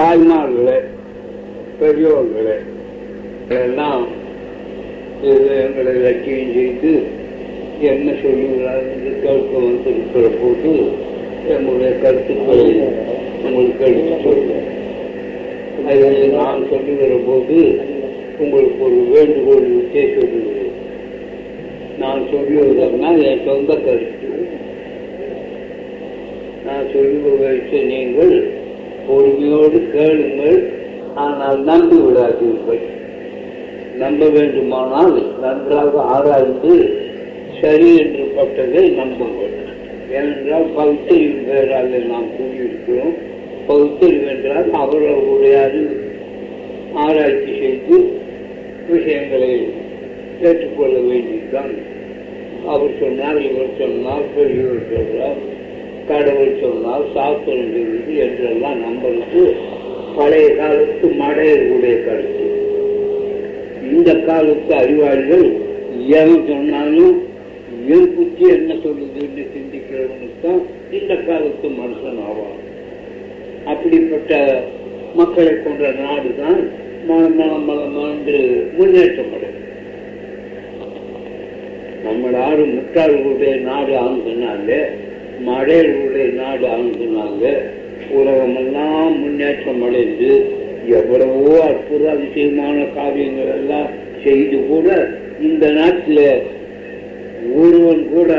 தாய்மார்களே பெரியோர்களே எல்லாம் இது எங்களை லட்சியம் செய்து என்ன சொல்லுகிறார் என்று கேட்க வந்திருக்கிற போது எங்களுடைய கருத்துக்களை உங்களுக்கு எடுத்து சொல்லுவேன் அதில் நான் சொல்லுகிற போது உங்களுக்கு ஒரு வேண்டுகோள் விட்டே சொல்லுகிறேன் நான் சொல்லுவதெல்லாம் என் சொந்த கருத்து. நான் சொல்லுவதை நீங்கள் பொறுமையோடு கேளுங்கள். ஆனால் நம்பி விடாதீர்கள். நம்ப வேண்டுமானால் நன்றாக ஆராய்ந்து சரி என்று பட்டதை நம்புங்கள். ஏனென்றால் பகுத்தறிவு பெயரால் நாம் கூறியிருக்கிறோம். பகுத்தறிவு என்றால் அவர்களுடைய அறிவு. ஆராய்ச்சி செய்து விஷயங்களை ஏற்றுக்கொள்ள வேண்டியதுதான். அவர் சொன்னார் இவர் சொன்னார் பெரியவர் சொல்றார் கடவுள் சொன்னால் சாஸ்திரம் சொல்லுது என்றெல்லாம் நம்மளுக்கு பழைய காலத்து மடையர்களுடைய கருத்து. இந்த காலத்து அறிவாளிகள் எது சொன்னாலும் எது புத்தி என்ன சொல்லுதுன்னு சிந்திக்கிறவனுக்கு தான் இந்த காலத்து மனுஷன் ஆவான். அப்படிப்பட்ட மக்களை கொண்ட நாடு தான் மனம் மலம் மலம் என்று முன்னேற்றம் அடையும். நம்ம நாடு முட்டாள்களுடைய நாடு ஆகுதுனால மடையர்களுடைய நாடு ஆகுதுனால உலகமெல்லாம் முன்னேற்றம் அடைந்து எவ்வளவோ அற்புத அதிசயமான காரியங்கள் எல்லாம் செய்து கூட இந்த நாட்டில் ஒருவன் கூட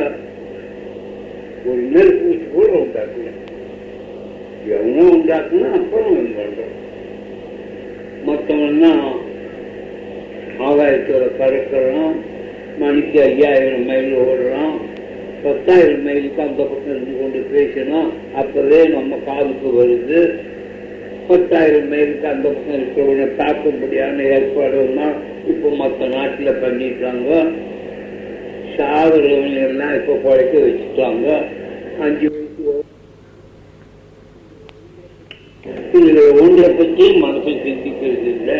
ஒரு நெருப்பூச்சி கூட உண்டாக்கல. எவனோ உண்டாக்குனா அப்புறம் அவன் மற்றவன்னா ஆகாயத்தோட பறக்கலாம் மணிக்கு ஐயாயிரம் மைல் ஓடுறான் பத்தாயிரம் மைலுக்கு அந்த பக்கம் இருந்து கொண்டு பேசினா அப்பவே நம்ம காதுக்கு வருது. பத்தாயிரம் மைலுக்கு அந்த பக்கம் இருக்கிறவங்க தாக்கும்படியான ஏற்பாடுன்னா இப்போ மற்ற நாட்டில் பண்ணிட்டாங்க. சாகுறவங்க எல்லாம் இப்போ பழைக்க வச்சுட்டாங்க. அஞ்சு இதில் ஒன்றை பற்றி மனசன் சிந்திக்கிறது இல்லை.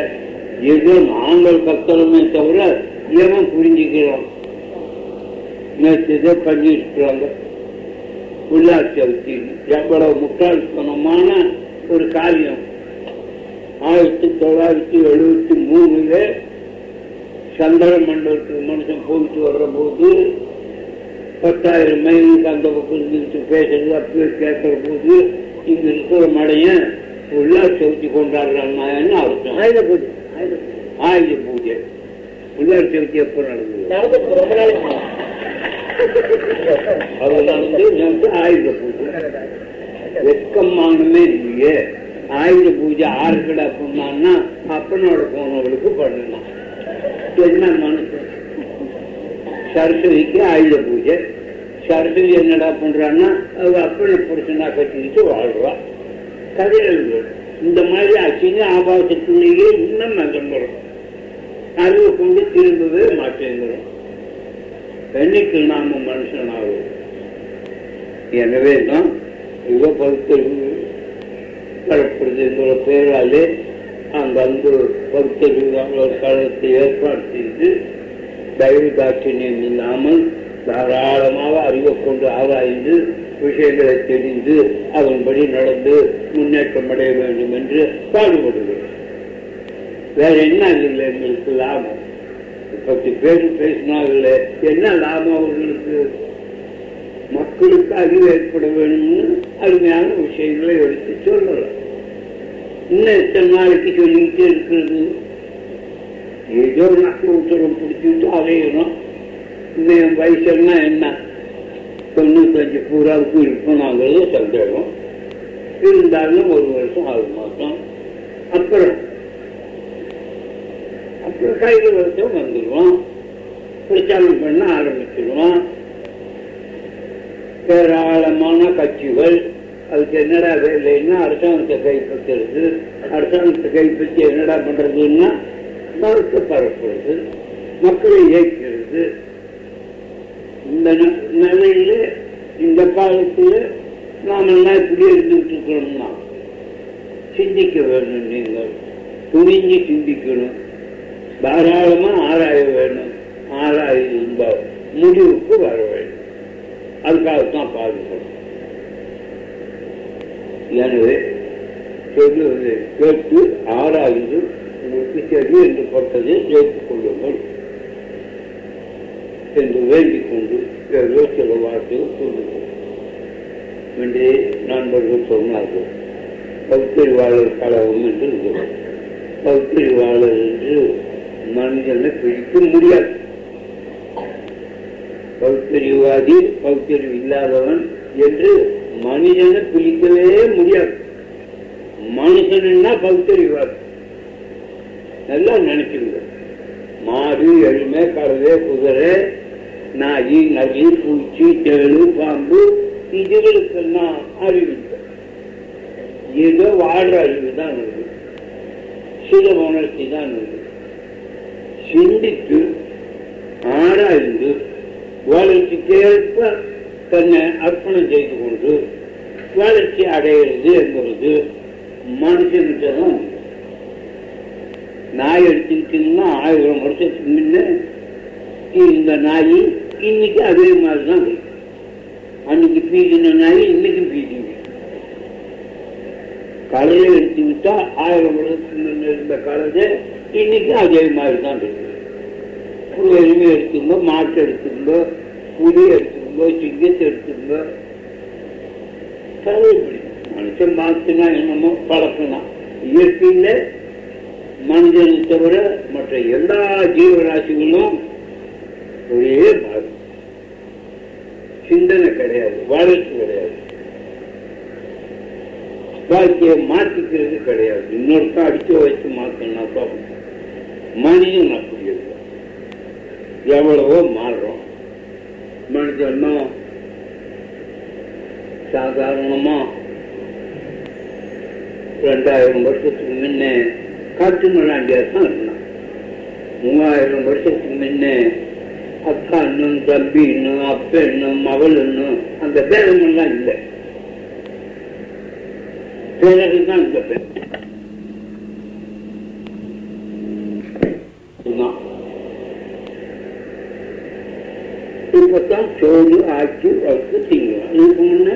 ஏதோ நாங்கள் கத்தணுமே தவிர ஏன் புரிஞ்சுக்கிறோம் நேற்று உள்ளாட்சி சவுத்தி எவ்வளவு முட்டாள்தனமான ஒரு காரியம். ஆயிரத்தி தொள்ளாயிரத்தி எழுபத்தி மூணுல சந்திர மண்டலத்துக்கு மனுஷன் போயிட்டு வர்ற போது பத்தாயிரம் மைலுக்கு அந்த பக்கம் இருந்துட்டு பேசுறது அப்படியே கேட்கிற போது இங்க இருக்கிற மடையன் உள்ளாட்சி சவுத்தி கொண்டாடுறாங்கன்னு அர்த்தம்? ஆயுத பூஜை ஆயுத பூஜை. உள்ளாட்சி சவுத்தி எப்போ நடந்தது? நடந்துட்டு ஆயுத பூஜை. வெக்கமானமே இல்லையே. ஆயுத பூஜை ஆறுக்கடா பண்ணான்னா அப்பனோட போனவளுக்கு பண்ணலாம். என்ன மனசு சரஸ்வதிக்கு ஆயுத பூஜை. சரஸ்வதி என்னடா பண்றான்னா அவ அப்பனை புருஷனா கட்டிக்கிட்டு வாழ்றா. கதைகள் இந்த மாதிரி அசிங்க ஆபாசத்துலேயே இன்னும் நகர்ந்துடும் அறிவை கொண்டு திரும்பவே மாட்டேங்கிறோம். என்னைக்கு நாம மனுஷனாகும். எனவே தான் யுக பகுத்தறிவு கலப்படுதுங்கிற பேராலே அந்த அந்த பகுத்தறிவு காலத்தை ஏற்பாடு செய்து தயவு தாட்சியம் இல்லாமல் தாராளமாக அறிவை கொண்டு ஆராய்ந்து விஷயங்களை தெரிந்து அதன்படி நடந்து முன்னேற்றம் அடைய வேண்டும் என்று பாடுபடுகிறோம் வேற என்ன இல்லை எங்களுக்கு லாபம். பத்து பேர் பேசினாங்கல்ல என்ன லாபம் அவர்களுக்கு? மக்களுக்கு அறிவு ஏற்பட வேணும்னு அருமையான விஷயங்களை எடுத்து சொல்லலாம். இன்னும் எத்தனை நாளைக்கு சொல்லிக்கிட்டே இருக்கிறது? ஏதோ நாட்டு உத்தரவு பிடிச்சிட்டு அலையணும். இன்னும் என் வயசுன்னா என்ன? தொண்ணூத்தஞ்சு பூராவுக்கு இருப்போனாங்கிறது சந்தேகம். இருந்தாலும் ஒரு வருஷம் ஆறு மாதம் அப்புறம் கைது வருஷம் வந்துடுவோம் பிரச்சாரம் பண்ண ஆரம்பிச்சிடுவோம் ஏராளமான கட்சிகள் அதுக்கு என்னடா வேலைன்னா அரசாங்கத்தை கைப்பற்றுறது. அரசாங்கத்தை கைப்பற்றி என்னடா பண்றதுன்னா மறுத்து பரப்புறது மக்களை இயக்கிறது இந்த நிலையில் நிலையில இந்த காலத்துல நாம் எல்லாம் இப்படி இருந்துகிட்டு இருக்கணும்னா சிந்திக்க வேண்டும் நீங்கள். துணிஞ்சு சிந்திக்கணும். தாராளமா ஆராய வேண்டும் ஆராய்ந்து இந்த முடிவுக்கு வர வேண்டும். அதுக்காகத்தான் பாடுபடும். எனவே சொல்லுவதை கேட்டு ஆராய்ந்து உங்களுக்கு சரி என்று பட்டதை ஏற்றுக்கொள்ளுங்கள் என்று வேண்டிக் கொண்டு ஏதோ சில வார்த்தைகள் சொல்லுங்கள். என்று நண்பர்கள் சொன்னார்கள் பகுத்தறிவாளர் கழகம் என்று இருக்கிறோம் பகுத்தறிவாளர் என்று மனிதனை பிடிக்க முடியாது. பகுத்தறிவாதி பகுத்தறிவு இல்லாதவன் என்று மனிதனை பிடிக்கவே முடியாது. மனுஷன்னா பகுத்தறிவாதி? நல்லா நினைச்சுங்க மாடு எருமை கழுதை குதிரை நாயி நகி பூச்சி தேழு பாம்பு இதுகளுக்கெல்லாம் அறிவு. இல்லை. ஏதோ வாழ்ற அறிவு தான் இருக்கு சில உணர்ச்சி தான் இருக்கு சிந்தித்து ஆராய்ந்து வளர்ச்சிக்கேற்ப தன்னை அர்ப்பணம் செய்து கொண்டு வளர்ச்சி அடையிறது என்பது மனுஷனுக்கு தான் உண்டு. நாய் எடுத்துக்கிட்டீங்கன்னா ஆயிரம் வருஷத்துக்கு முன்ன இந்த நாய் இன்னைக்கு அதே மாதிரி தான் இருக்கு அன்னைக்கு பீதின நாய் இன்னைக்கும் பீதிங்க கலையை எடுத்துக்கிட்டா ஆயிரம் வருஷத்துக்கு முன்ன இருந்த கலதை இன்னைக்கு அதே மாதிரி தான் இருக்கு ஒரு எருமை மாட்டு எடுத்துக்கோ புலி எடுத்துக்கோ சிங்கத்தை எடுத்துக்கோ. மனுஷன் மாத்துனா என்னமோ பழக்கம்தான் இயற்கையில மனிதனை தவிர மற்ற எல்லா ஜீவராசிகளும் ஒரே பாதி சிந்தனை கிடையாது வளர்ச்சி கிடையாது. வாழ்க்கையை மாற்றிக்கிறது கிடையாது. இன்னொருத்தான் அடிச்சு வச்சு மாத்தணும்னா மனிதன் அப்படி இல்லை எவ்வளவோ மாறுறோம். மனிதன்னா சாதாரணமா ரெண்டாயிரம் வருஷத்துக்கு முன்ன காற்று மலாண்டியா தான் இருந்தான் மூவாயிரம் வருஷத்துக்கு முன்ன அக்கா இன்னும் தம்பி இன்னும் அப்ப இன்னும் மகள் இன்னும் அந்த பேரமெல்லாம் இல்லை. பிறகுதான் இந்த பேர் இதுதான். இப்பதான் சோறு ஆக்கி வளர்த்து திங்கலாம் இதுக்கு முன்ன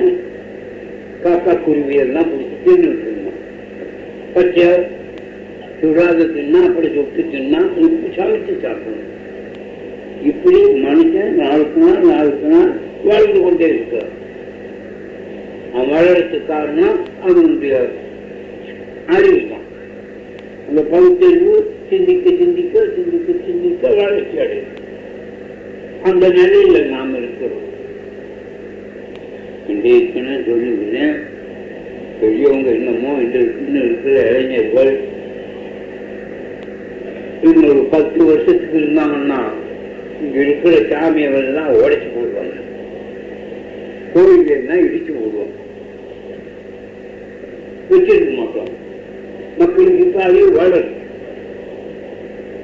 காக்கா குருவி எல்லாம் பிடிச்சி தின்னுட்டு இருந்தோம் பச்சை சுடாத தின்னா அப்படி சுட்டு தின்னா இப்படி சமைச்சு சாப்பிடணும் இப்படி மனுஷன் நாளுக்கு நாள் நாளுக்கு நாள் வாழ்ந்து கொண்டே இருக்கிறார் அவன் வளர்றதுக்கு காரணம் அவனுடைய அறிவு தான் அந்த பகுத்தறிவு சிந்திக்க சிந்திக்க சிந்திக்க சிந்திக்க வளர்ச்சி அடையும் அந்த நிலையில நாம் இருக்கிறோம். இன்றைக்கு நான் சொல்லுகிறேன் பெரியவங்க என்னமோ இன்றைக்கு இன்னும் இருக்கிற இளைஞர்கள் இன்னொரு பத்து வருஷத்துக்கு இருந்தாங்கன்னா இங்க இருக்கிற சாமியவெல்லாம் உடைச்சு போடுவாங்க. கோவில்லாம் இடிச்சு போடுவாங்க. வச்சிருக்க மாட்டோம். மக்களுக்கு இப்போ அது வளரும்.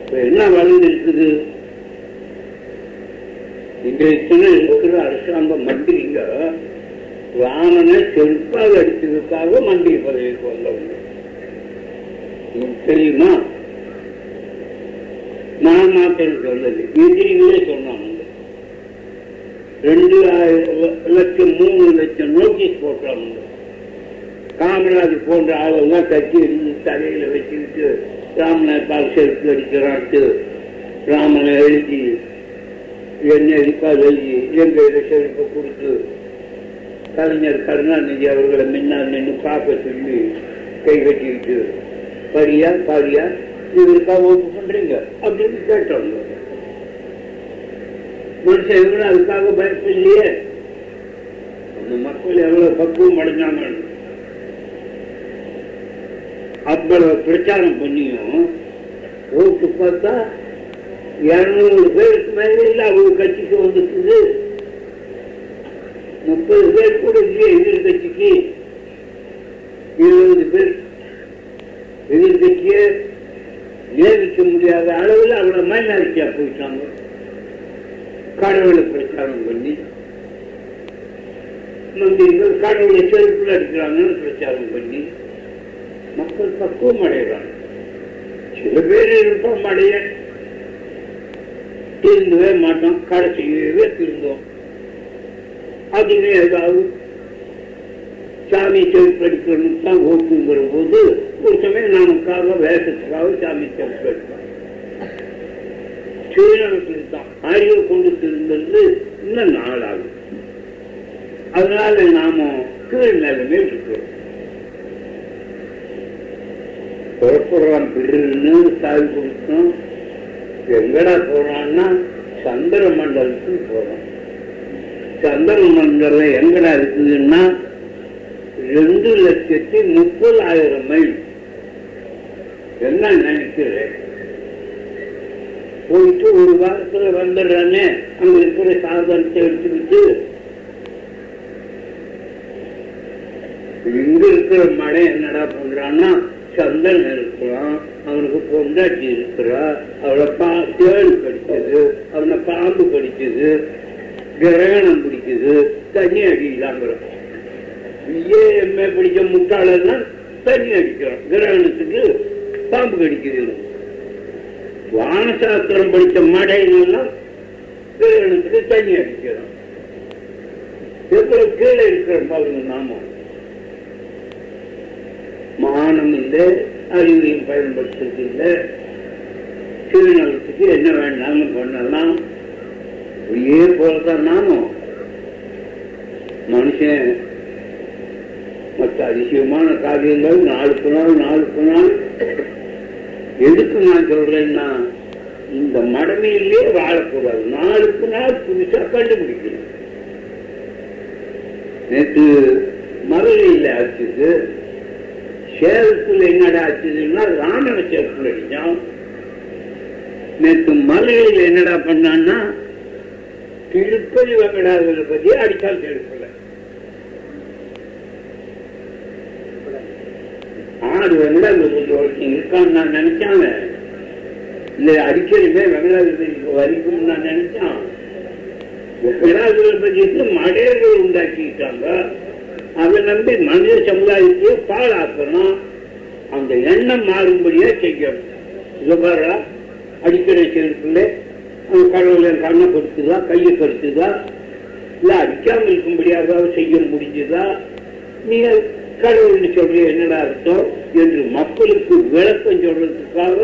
இப்போ என்ன வளர்ந்து இருக்குது இன்றைக்கு இருக்கிற அரசாங்க மந்திரிங்க ராமனை செருப்பாக அடித்ததுக்காக மந்திரி பதவிக்கு வந்தவங்க. தெரியுமா? நான் மாத்திரம் சொன்னது. எதிரிகளே சொன்னாங்க. ரெண்டு ஆயிரம் லட்சம் மூணு லட்சம் நோட்டீஸ் போட்டாங்க. காமராஜ் போன்ற ஆளெல்லாம் கட்சி இருந்து தலையில வச்சுக்கிட்டு ராமனை பால் செருப்பு அடிக்கிறான்ட்டு ராமனை எழுதி என்ன இருக்காது எழுதி எங்க கொடுத்து. கலைஞர் கருணாநிதி அவர்களை முன்னால் நின்று பார்க்க சொல்லி கை கட்டிக்கிட்டு பரியா பாரியா இவருக்காக ஓட்டு பண்றீங்க? அப்படின்னு கேட்டவங்க மனுஷன் எவ்வளவு அதுக்காக பயப்படலையே அந்த மக்கள் எவ்வளவு பக்குவம் அடைஞ்சாங்க. அவ்வளவு பிரச்சாரம் பண்ணியும் ஓட்டு பார்த்தா இருநூறு பேருக்கு மேல அவங்க கட்சிக்கு வந்துருக்குது முப்பது பேர் கூட இல்லையே எதிர்கட்சிக்கு இருபது பேர் எதிர்கட்சியை நியமிக்க முடியாத அளவில் அவங்கள மைனாரிட்டியா போயிட்டாங்க. கடவுளை பிரச்சாரம் பண்ணி. மந்திரிகள் கடவுளை செருப்பில் அடிக்கிறாங்கன்னு பிரச்சாரம் பண்ணி. மக்கள் பக்குவம் அடைகிறாங்க. சில பேர் இருப்போம் அடைய திருந்தவே மாட்டோம் கடைசியவே திருந்தோம். அதுவே ஏதாவது சாமி செவிப்படுத்தணும் தான் ஓப்புங்கிற போது ஒரு சமயம் நமக்காக வேஷத்துக்காக சாமி செவிப்படுத்தோம் சுயநலத்துக்கு தான் அறிவு கொண்டு திருந்தது இன்னும் நாளாகும். அதனால நாம கீழ் நிலைமை இருக்கிறோம் புறப்படுறான் பிள்ளைன்னு சாவி கொடுத்தோம். எங்கடா போறான்னா சந்திர மண்டலத்துக்கு போறோம். சந்திர மண்டலம் எங்கடா இருக்குதுன்னா ரெண்டு லட்சத்தி முப்பதாயிரம் மைல். என்ன நினைக்கிறேன் போயிட்டு ஒரு வாரத்துல வந்துடுறானே. அங்க இருக்கிற சாதனத்தை எடுத்துக்கிட்டு இங்க இருக்கிற மழை என்னடா பண்றான்னா சந்திரன் இருக்கு. இருக்கிறான் அவனுக்கு பொண்டாட்டி இருக்கிறா அவளை பா தேள் கடிச்சது அவனை பாம்பு கடிச்சது கிரகணம் பிடிக்குது தண்ணி அடிக்கலாங்கிறோம் ஏ எம்ஏ பிடிச்ச முட்டாளன்னா தண்ணி அடிக்கிறான் கிரகணத்துக்கு பாம்பு கடிக்குது. வானசாஸ்திரம் படித்த மடைகள்லாம் கிரகணத்துக்கு தண்ணி அடிக்கிறான் எவ்வளவு கீழே இருக்கிற பாருங்க நாம மானம் இல்லை அறிவையும் பயன்படுத்துறது இல்லை சுயநலத்துக்கு என்ன வேண்டாலும் பண்ணலாம். ஒரே போலதான் நானும். மனுஷன் மற்ற அதிசயமான காரியங்கள் நாளுக்கு நாள் நாளுக்கு நாள். எதுக்கு நான் சொல்றேன்னா இந்த மடமையிலே வாழக்கூடாது. நாளுக்கு நாள் புதுசா கண்டுபிடிக்கணும். நேற்று மதுரையில் ஆச்சுது சேலத்தில் என்னடா ஆச்சுன்னா ராமன சேலத்தில் அடிச்சான் நேற்று மலையில என்னடா பண்ணான்னா திருப்பதி வெங்கடாதரை பத்தி அடித்தால் திருப்பல ஆறு வெங்கடாதபதி ஒருத்தன் இருக்கான்னு நான் நினைச்சாங்க. இந்த அடிக்கடிமே வெங்கடாதபதிக்கு வரைக்கும் நான் நினைச்சான். வெங்கடாதபதிக்கு மடையர்கள் உண்டாக்கிட்டாங்க. அதை நம்பி மனித சமுதாயத்தையே பாழாக்கணும். அந்த எண்ணம் மாறும்படியா செய்யணும். இதை பாரு அடிக்கடி சேர்ப்பில்லை கடவுள் என் கண்ணை கொடுத்துதா கையை கருத்துதா இல்லை அடிக்காம இருக்கும்படியாக செய்ய முடிஞ்சுதா? நீ கடவுள்னு சொல்ற என்னடா அர்த்தம்? என்று மக்களுக்கு விளக்கம் சொல்றதுக்காக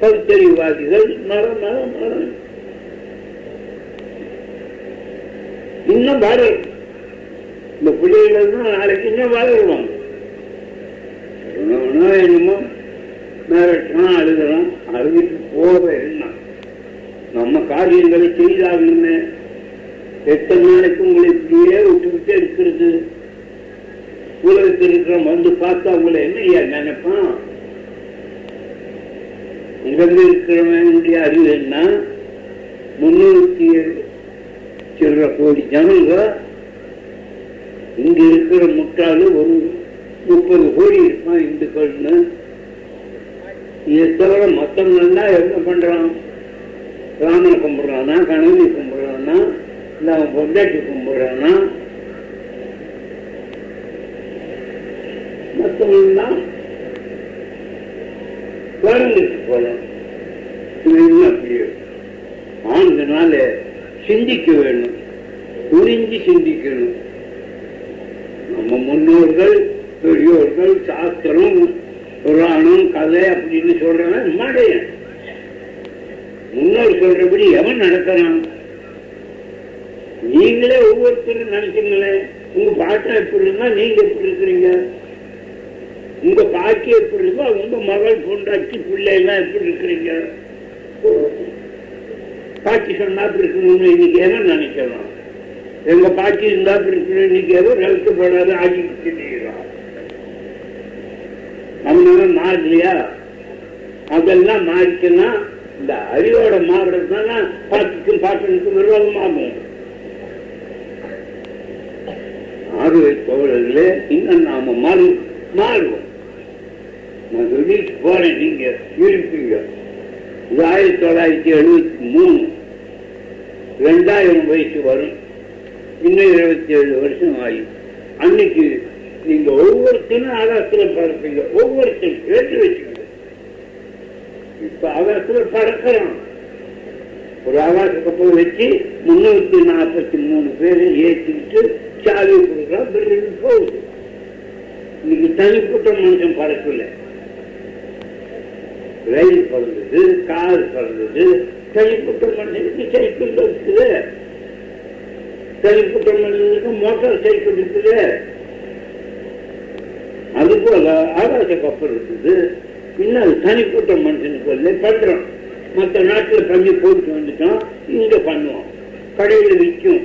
பகுத்தறிவாதிகள் மரம் மரம் மரம் இன்னும் வளரும் இந்த பிள்ளைகள் தான் நாளைக்கு இன்னும் வளருவாங்க என்னமோ என்னமோ மிரட்டுறான் அழுகிட்டு போக என்ன நம்ம காரியங்களை செய்தாகணுமே. எத்தனை நாளைக்கு உங்களை இப்படியே விட்டுக்கிட்டே இருக்கிறது? உலகத்தில் இருக்கிற வந்து பார்த்தா உங்களை என்ன நினைப்பான்? இங்கிருந்து இருக்கிறவனுடைய அறிவு என்ன? முன்னூத்தி சில்லற கோடி ஜனங்க இங்க இருக்கிற முட்டாளு ஒரு முப்பது கோடி இருப்பான் இந்துக்கள்னு இதை தவிர மற்றவங்கள்லாம் என்ன பண்றான்? ராமனை கும்பிடுறானா கணவனை கும்பிடுறானா இல்ல அவன் பொண்டாட்டி கும்பிடுறானா? மற்றவங்கலாம் குழந்தைக்கு போல இது அப்படியே ஆண்கனால சிந்திக்க வேணும். புரிஞ்சு சிந்திக்கணும். நம்ம முன்னோர்கள் பெரியோர்கள் சாஸ்திரம் புராணம் கதை அப்படின்னு சொல்றவன் மடையன். முன்னோர் சொல்றபடி எவன் நடக்கிறான்? நீங்களே ஒவ்வொருத்தரும் நினைச்சீங்களே உங்க பாட்டா எப்படி இருந்தா நீங்க எப்படி இருக்கிறீங்க? உங்க பாக்கி எப்படி இருந்தா உங்க மகள் பொண்டாட்சி பிள்ளை எல்லாம் எப்படி இருக்கிறீங்க? பாட்டி சொன்னா அப்படி இருக்கணும்னு இன்னைக்கு என்ன நினைக்கிறான்? எங்க பாட்டி இருந்தா பிரச்சனை இருக்கணும் இன்னைக்கு ஏதோ நிறுத்தப்படாத ஆக்கிட்டு அவங்க மாறலையா? அதெல்லாம் மாறிச்சுன்னா இந்த அறிவோட மாறுறதுனால பாட்டிக்கும் பாட்டனுக்கும் விரோதமாகும் ஆறுவை தோழர்களே இன்னும் நாம மாறு மாறுவோம். நான் சொல்லிட்டு போறேன் நீங்க இருப்பீங்க இது ஆயிரத்தி தொள்ளாயிரத்தி எழுபத்தி மூணு. ரெண்டாயிரம் வயசு வரும். இன்னும் இருபத்தி ஏழு வருஷம் ஆகி அன்னைக்கு நீங்க ஒவ்வொருத்தரும் ஆகாசத்துல பறப்பீங்க. ஒவ்வொருத்தரும் கேட்டு வச்சுக்கோங்க. இப்ப ஆகாசத்துல பறக்கிறான் ஒரு ஆகாச கப்பல் வச்சு முன்னூத்தி நாற்பத்தி மூணு பேரை ஏற்றிக்கிட்டு சாவி கொடுக்குறான் பில்டிங் போகுது. இன்னைக்கு தனிப்பட்ட மனுஷன் பறக்கல. ரயில் பறந்தது கார் பறந்தது தனிப்பட்ட மனுஷனுக்கு சைக்கிள் இருக்குது. தனிப்பட்ட மனிதனுக்கு மோட்டார் சைக்கிள் இருக்குது அது போல ஆகாச கப்பல் இருக்குது. இன்னும் அது தனிப்பட்ட மனுஷனுக்கு வந்து பண்றோம் மற்ற நாட்டில் பண்ணி போட்டு வந்துட்டோம் இங்க பண்ணுவோம் கடையில் விற்கும்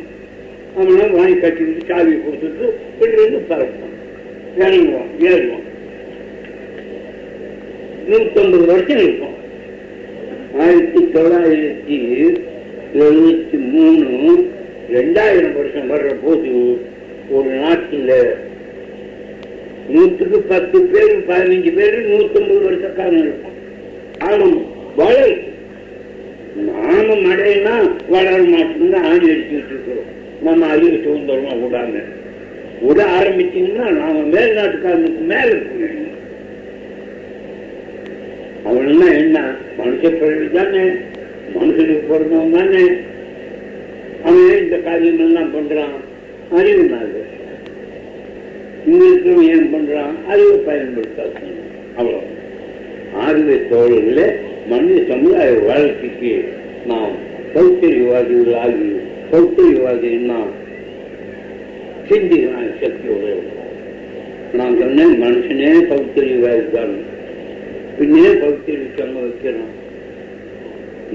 அவனா வாங்கி கட்டிக்கிட்டு சாவி கொடுத்துட்டு இருந்து பறப்போம் இறங்குவோம் ஏறுவோம் நூற்றம்பது வருஷம் இருக்கும். ஆயிரத்தி தொள்ளாயிரத்தி எழுநூத்தி மூணு ரெண்டாயிரம் வருஷம் வர்ற போது ஒரு நாட்டில் நூற்றுக்கு பத்து பேர் பதினஞ்சு பேர் நூத்தம்பது வருஷக்காரன் இருக்கும் ஆளும் வளர் நாம மழைனா வளர மாட்டோம்னு ஆணி அடிச்சுட்டு இருக்கிறோம். நம்ம அறிவு சுதந்திரமா விடாம. விட ஆரம்பிச்சீங்கன்னா நாம மேல் நாட்டுக்காரனுக்கு மேல இருக்கணும். அவனா என்ன? மனுஷ பிறகு தானே மனுஷனுக்கு பிறந்தவன் தானே. அவன் இந்த காரியம் எல்லாம் பண்றான். அறிவுனால இங்க இருக்கிறவன் ஏன் பண்றான்? அறிவு பயன்படுத்த அவ்வளோ ஆறுவை தோழர்கள மனித சமுதாய வாழ்க்கைக்கு நாம் சௌத்தரியவாதிகள் ஆகி சௌத்தரியவாதின்னா சிந்திக்கிறான் சிந்திக்கலாம் சக்தியோடு நான் சொன்னேன் மனுஷனே சௌத்தரியவாதி தான் பின்னே பகுத்தறிவு சங்கம் வைக்கிறோம்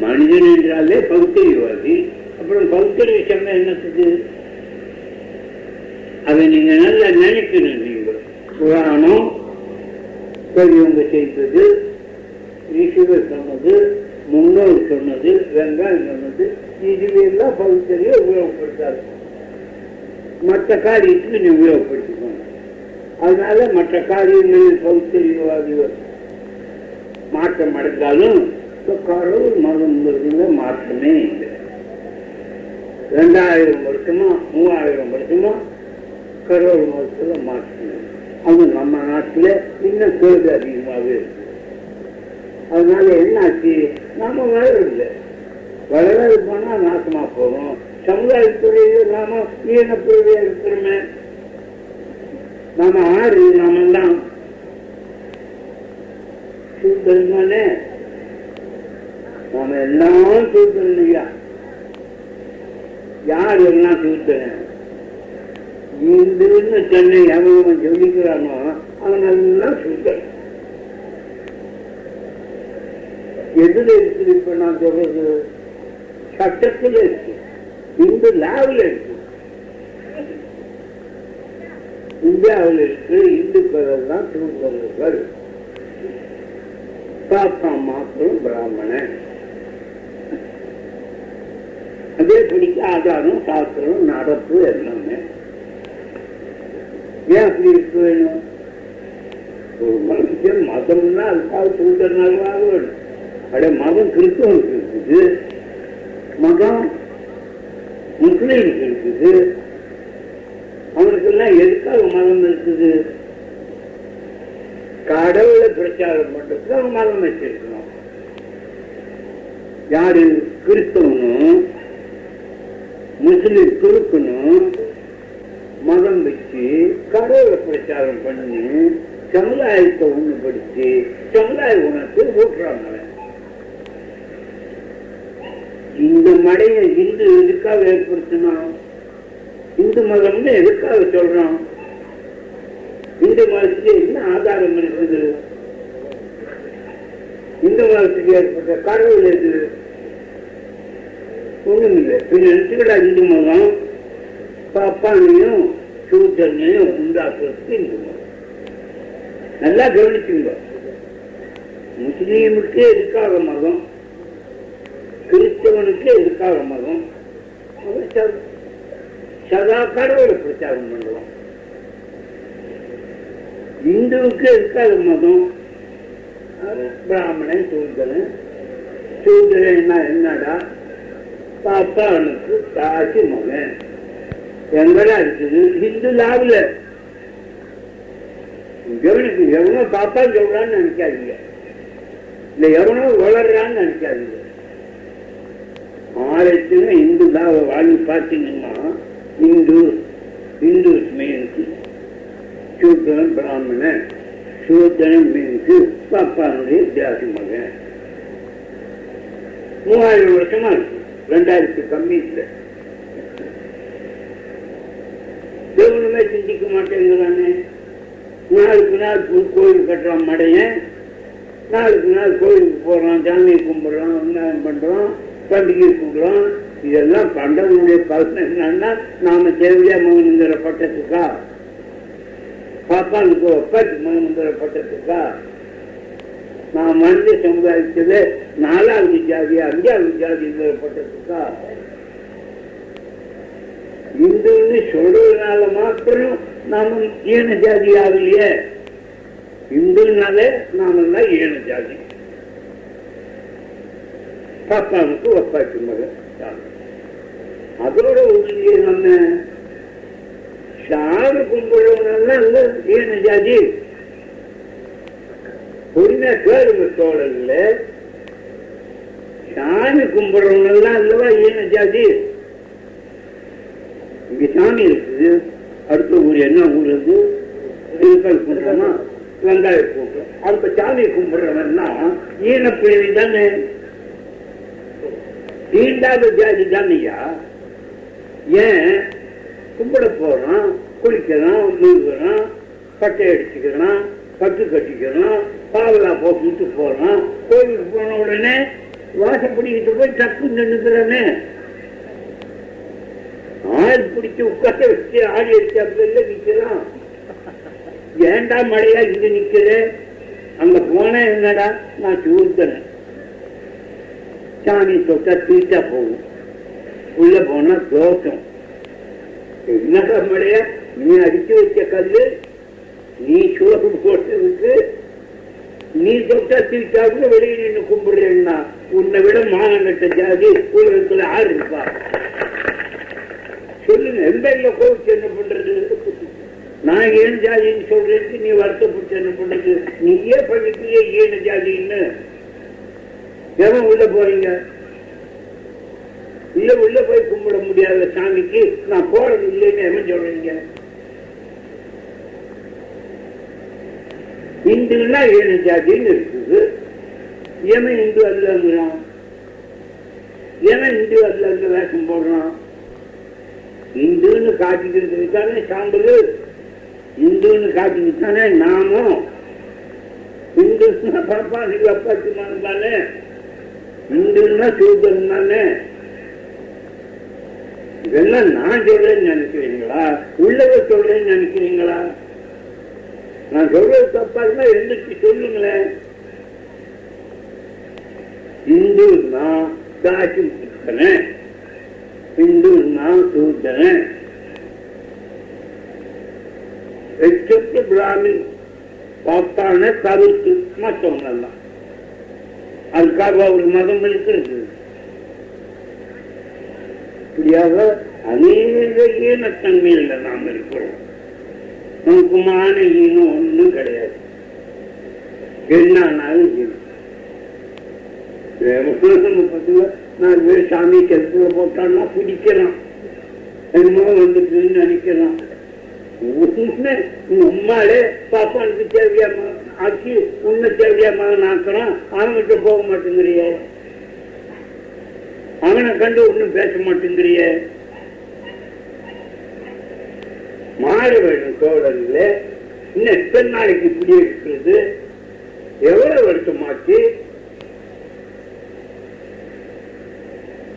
மனிதன் என்றாலே பௌத்தரியவாதி அப்புறம் பகுத்தறிவு சங்கம் என்னத்துக்கு? அதை நீங்க நல்லா நினைக்கணும் நீங்க. புராணம் பெரியவங்க செய்தது ரிஷிவர் சொன்னது முன்னோர் சொன்னது வெங்காயம் சொன்னது இதுவெல்லாம் பௌத்தரிய உபயோகப்படுத்தாது. மற்ற காரியத்துக்கு நீ உபயோகப்படுத்திக்கணும் அதனால மற்ற காரியங்களில் பகுத்தறிவாதிகள் மாற்றம் அடைந்தாலும் கடவுள் மதம் மாற்றமே இல்லை. ரெண்டாயிரம் வருஷமா மூவாயிரம் வருஷமா கடவுள் மதத்தில் மாற்றணும் அது நம்ம நாட்டுல இன்னும் கேள்வி அதிகமாகவே இருக்கு. அதனால என்னாச்சு? நாம வளரல வளராது போனா நாசமா போகும். சமுதாயத்துறையில நாம ஈனப்பிரிவியா இருக்கிறோமே. நாம ஆறு நாம தான் சூத்திரம் தானே நாம எல்லாம் சூத்திரம் இல்லையா யார் எல்லாம் சூத்திரன் இதுன்னு சென்னை அவன் சொல்லிக்கிறானோ அவன் எல்லாம் சூத்திரன் எதுல இருக்குது இப்ப நான் சொல்றது? சட்டத்துல இருக்கு. இந்து லாவில் இருக்கு. இந்தியாவில் இருக்கு. இந்துக்கள் தான் சூத்திரர்கள் பாப்பா மாத்திரம் பிராமணன். அதே படிக்க ஆதாரம் சாஸ்திரம் நடப்பு எல்லாமே. ஏன் அப்படி இருக்க வேணும் ஒரு மனுஷன் மதம்னா அதுக்காக சொல்றதுனால வேணும். அட மதம் கிறிஸ்தவனுக்கு இருக்குது மதம் முஸ்லீமுக்கு இருக்குது அவனுக்கெல்லாம் எதுக்காக மதம் இருக்குது? கடவுளை பிரச்சாரம் பண்றதுக்கு அவன் மதம் வச்சிருக்கணும். யாரு? கிறிஸ்தவனும். முஸ்லிம் துருக்கணும் மதம் வச்சு கடவுளை பிரச்சாரம் பண்ணி சமுதாயத்தை ஒண்ணுபடுத்தி சமுதாய உணர்த்து ஊட்டுறாங்க இந்த மடையை இந்து எதுக்காக ஏற்படுத்தினோம் இந்து மதம்னு எதுக்காக சொல்றான்? இந்து மதத்துக்கு என்ன ஆதாரம் இருக்குது? இந்து மதத்துக்கு ஏற்பட்ட கடவுள் எது? ஒன்றும் இல்லை பின்ன எடுத்துக்கிட்டா இந்து மதம் பாப்பானையும் சூத்தனையும் உண்டாக்குறதுக்கு இந்து மதம் நல்லா கவனிச்சுங்க. முஸ்லீமுக்கே இருக்காத மதம்? கிறிஸ்தவனுக்கே இருக்காத மதம்? சதா கடவுளை பிரச்சாரம் பண்ணுவோம் இந்துவுக்கு இருக்காத மதம்? அது பிராமணன் சூதரன். என்ன என்னடா? பாப்பானுக்கு தாசி மகன். எங்கடா இருக்குது? ஹிந்து லாவில். எவனுக்கு எவனோ பாப்பா சொல்றான்னு நினைக்காதீங்க. இல்ல எவனோ வளர்றான்னு நினைக்காதீங்க. ஆலயத்துல இந்து லாவை வாழ்ந்து பார்த்தீங்கன்னா இந்து இந்து மீனுக்கு சூத்திரன் பிராமணன் சூத்திரன் மீன்ஸ் பாப்பானுடைய ஜாதி மகன். மூவாயிரம் வருஷமா இருக்கு. ரெண்டாயிரத்தி கம்மி இல்லை தேவனுமே சிந்திக்க மாட்டேங்கிறானே நாளுக்கு நாள் கோயில் கட்டுறான் மடையன் நாளுக்கு நாள் கோயிலுக்கு போறான் சாமியை கும்பிடுறோம் வெங்காயம் பண்றோம் பண்டிகை கும்பிடுறோம் இதெல்லாம் பண்றவனுடைய பலன் என்னன்னா நாம தேவையா மகனுங்கிற பட்டத்துக்கா? பாப்பானுக்கு ஒப்பாச்சு மகனுங்கிற பட்டத்துக்கா? நான் மனித சமுதாயத்தில் நாலாவது ஜாதி அஞ்சாவது ஜாதி பட்டதுக்கா இந்துன்னு சொல்றதுனால மாத்திரம் நாம ஏன ஜாதி ஆகலையே? இந்துனாலே நாம ஏன ஜாதி? பாப்பாவுக்கு ஒப்பாச்சு மகன் அதோட உறுதியை நம்ம சாறு கும்பிடுறவனால இல்ல ஜாதி? பொறுமையா கேளுங்க தோழல்ல சாமி கும்பிடுறவனெல்லாம் இல்லவா ஈன ஜாதி? இங்க சாமி இருக்குது. அடுத்த ஊர் என்ன ஊர் இருக்கு திருக்கல் குன்றமா வெங்காய கூட்டம் அந்த சாமி கும்பிடுறவன்னா ஈனப்பிழவி தானே? தீண்டாத ஜாதி தானையா? ஏன்? கும்பிட போறான் குளிக்கிறான் முழுகிறான் பட்டை அடிச்சுக்கிறான் கட்டு கட்டிக்கிறான் பாவலா போக்கிட்டு போறான் கோயிலுக்கு போன உடனே வாசப்படிக்கிட்டு போய் டக்கு நின்றுக்கிறானே ஆள் பிடிச்சு உட்கார வச்சு ஆடி அடிச்சு அப்படி நிக்கலாம் ஏண்டா மழையா இங்க நிக்கிற? அங்க போனா என்னடா? நான் சூழ்த்தனேன் சாமி தொட்டா தீட்டா போகும். உள்ள போனா தோஷம். என்னடா மழையா? நீ அடிச்சு வச்ச கல்லு நீ சோறு போட்டதுக்கு நீ தொட்டா தீட்டாவுக்கு வெளியே நின்று கும்பிடுறேன்னா உன்னை விட மானங்கட்ட ஜாதி உலகத்துல ஆறு இருப்பா. சொல்லுங்க எந்த கோவிச்சு என்ன பண்றது? நான் ஏன் ஜாதின்னு சொல்றேன் நீ வருத்தப்பட்டு என்ன பண்றது? நீயே பண்ணிட்டியே ஏன ஜாதின்னு? எவன் உள்ள போறீங்க? இல்ல உள்ள போய் கும்பிட முடியாத சாமிக்கு நான் போறது இல்லைன்னு எவன் சொல்றீங்க? இந்துன்னா ஏழு ஜாதின்னு இருக்குது. எவன் இந்து அல்லங்கிறான் எவன் இந்து அல்லங்க வேஷம் போடுறான்? இந்துன்னு காட்டிக்கிறது தானே சாம்பல். இந்துன்னு காட்டிக்கிட்டு தானே நாமும். இந்துன்னா பரப்பாசி அப்பாச்சிமான் தானே இந்துன்னா சூதன் தானே இதெல்லாம் நான் சொல்றேன்னு நினைக்கிறீங்களா? உள்ளவர் சொல்றேன்னு நினைக்கிறீங்களா? நான் சொல்றது தப்பா இருந்தா எந்திரிச்சு சொல்லுங்களேன். இந்துன்னா காட்சி இந்து நான் சூத்தனே எக்ஸப்ட் பிராமின் பாப்பான கருத்து மற்றவங்க எல்லாம் அதுக்காக ஒரு மதம் இருக்கிறது. இப்படியாக அநேக ஈனத்தன்மையில் நாம் இருக்கிறோம். உனக்குமான ஈனம் ஒன்றும் கிடையாது. என்னானாலும் ஈனம் பத்துல நாலு பேர் சாமி கருத்துல போட்டான்னா பிடிக்கிறான் என்னமோ வந்துட்டுன்னு நினைக்கிறான் உன்னை நம்மாலே பாப்பானுக்கு தேவையா ஆக்கி உன்னை தேவையா மகன் ஆக்குறான் அவன்கிட்ட போக மாட்டேங்கிறிய. அவனை கண்டு ஒன்றும் பேச மாட்டேங்கிறிய. மாற வேண்டும் தோழர்கள இன்னும் எத்தனை நாளைக்கு இப்படி இருக்கிறது? எவ்வளவு வருஷமாச்சு?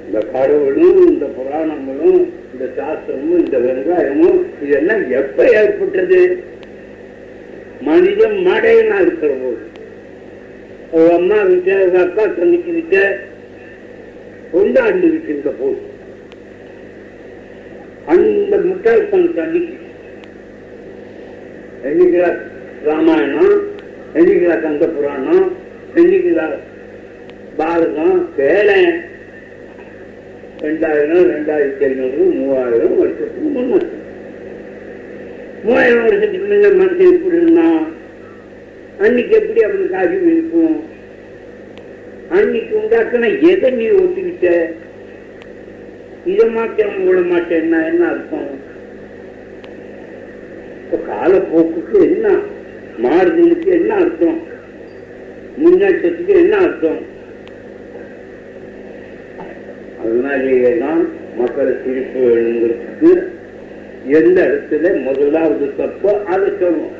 இந்த கடவுளும் இந்த புராணங்களும் இந்த சாஸ்திரமும் இந்த வெங்காயமும் இதெல்லாம் எப்ப ஏற்பட்டது? மனிதன் மடையனா இருக்கிற போது. அம்மா விட்ட அக்கா தண்ணிக்கு விட்ட கொண்டாண்டுகிட்டு இருந்த போது. அந்த முட்டாள்தான் தண்ணிக்கு என்னைக்கிறா ராமாயணம் என்னைக்கிறா கந்த புராணம் என்னைக்கிறா பாரதம் சேலம் ரெண்டாயிரம் ரெண்டாயிரத்தி ஐநூறு மூவாயிரம் வருஷத்துக்கு முன்னே மூவாயிரம் வருஷத்துக்கு முன்ன மனுஷன் எப்படி இருந்தான்? அன்னைக்கு எப்படி அவனுக்கு அறிவு இருக்கும் அன்னைக்கு உண்டாக்குன எதை நீ ஒத்துக்கிட்ட? இதை மாட்டேன் விட மாட்டேன்னா என்ன அர்த்தம்? இப்ப காலப்போக்குக்கு என்ன? மாறுதலுக்கு என்ன அர்த்தம்? முன்னேற்றத்துக்கு என்ன அர்த்தம்? அதனாலேயே தான் மக்களை திருப்பி வேணுங்கிறதுக்கு எந்த இடத்துல முதலாவது தப்போ அதை சொல்லுவோம்.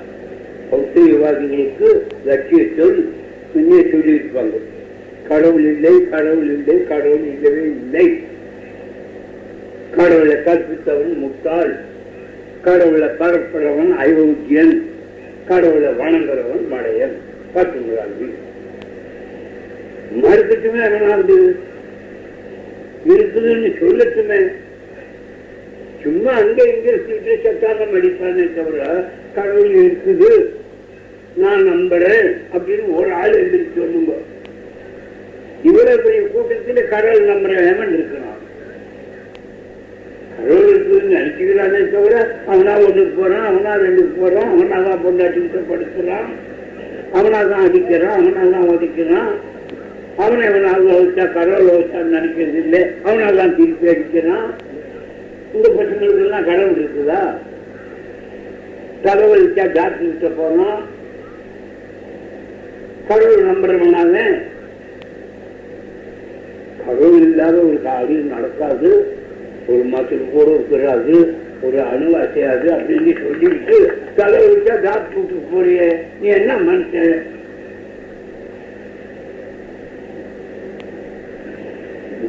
பௌத்தியவாதிகளுக்கு லட்சிய சொல் முன்னே சொல்லியிருப்பாங்க. கடவுள் இல்லை கடவுள் இல்லை கடவுள் இல்லவே இல்லை. கடவுளை கற்பித்தவன் முட்டாள். கடவுளை பரப்புறவன் அயோக்கியன் கடவுளை வணங்குறவன் மடையன். பத்துங்கிறாங்க மறுக்கட்டுமே அவனாவது இருக்குதுன்னு சொல்லட்டுமே. சும்மா அங்க இங்க சீட்டு சத்தாரம் அடிப்பானே தவிர கடவுள் இருக்குது. நான் நம்புறேன் அப்படின்னு ஒரு ஆள் எழுந்திரிச்சு சொல்லுங்க. இவ்வளவு பெரிய கூட்டத்தில் கடவுள் நம்புறேன் ஏமன் இருக்கிறான் கடவுள் நினைச்சுக்கிறானே தவிர அவனா ஒண்ணுக்கு போறான் அவனா ரெண்டுக்கு போறான் அவனா தான் பொண்டாட்டி படுத்துறான் அவனா தான் அடிக்கிறான் அவனா தான் ஒதுக்கிறான் அவனை அவனால் வச்சா கடவுள் வச்சான்னு நினைக்கிறது இல்லை. அவனா தான் திருப்பி அடிக்கிறான். இந்த பசங்களுக்கு எல்லாம் கடவுள் இருக்குதா? கடவுள் வச்சா டாக்டர்கிட்ட போனோம் கடவுள் நம்புறவனால கடவுள் இல்லாத ஒரு காரியம் நடக்காது. ஒரு மாசத்துக்கு கூட இருக்கிறாது ஒரு அணு அசையாது அப்படின்னு சொல்லிட்டு தலை வச்சா டாக்டருக்கு போறிய நீ என்ன மனுஷன்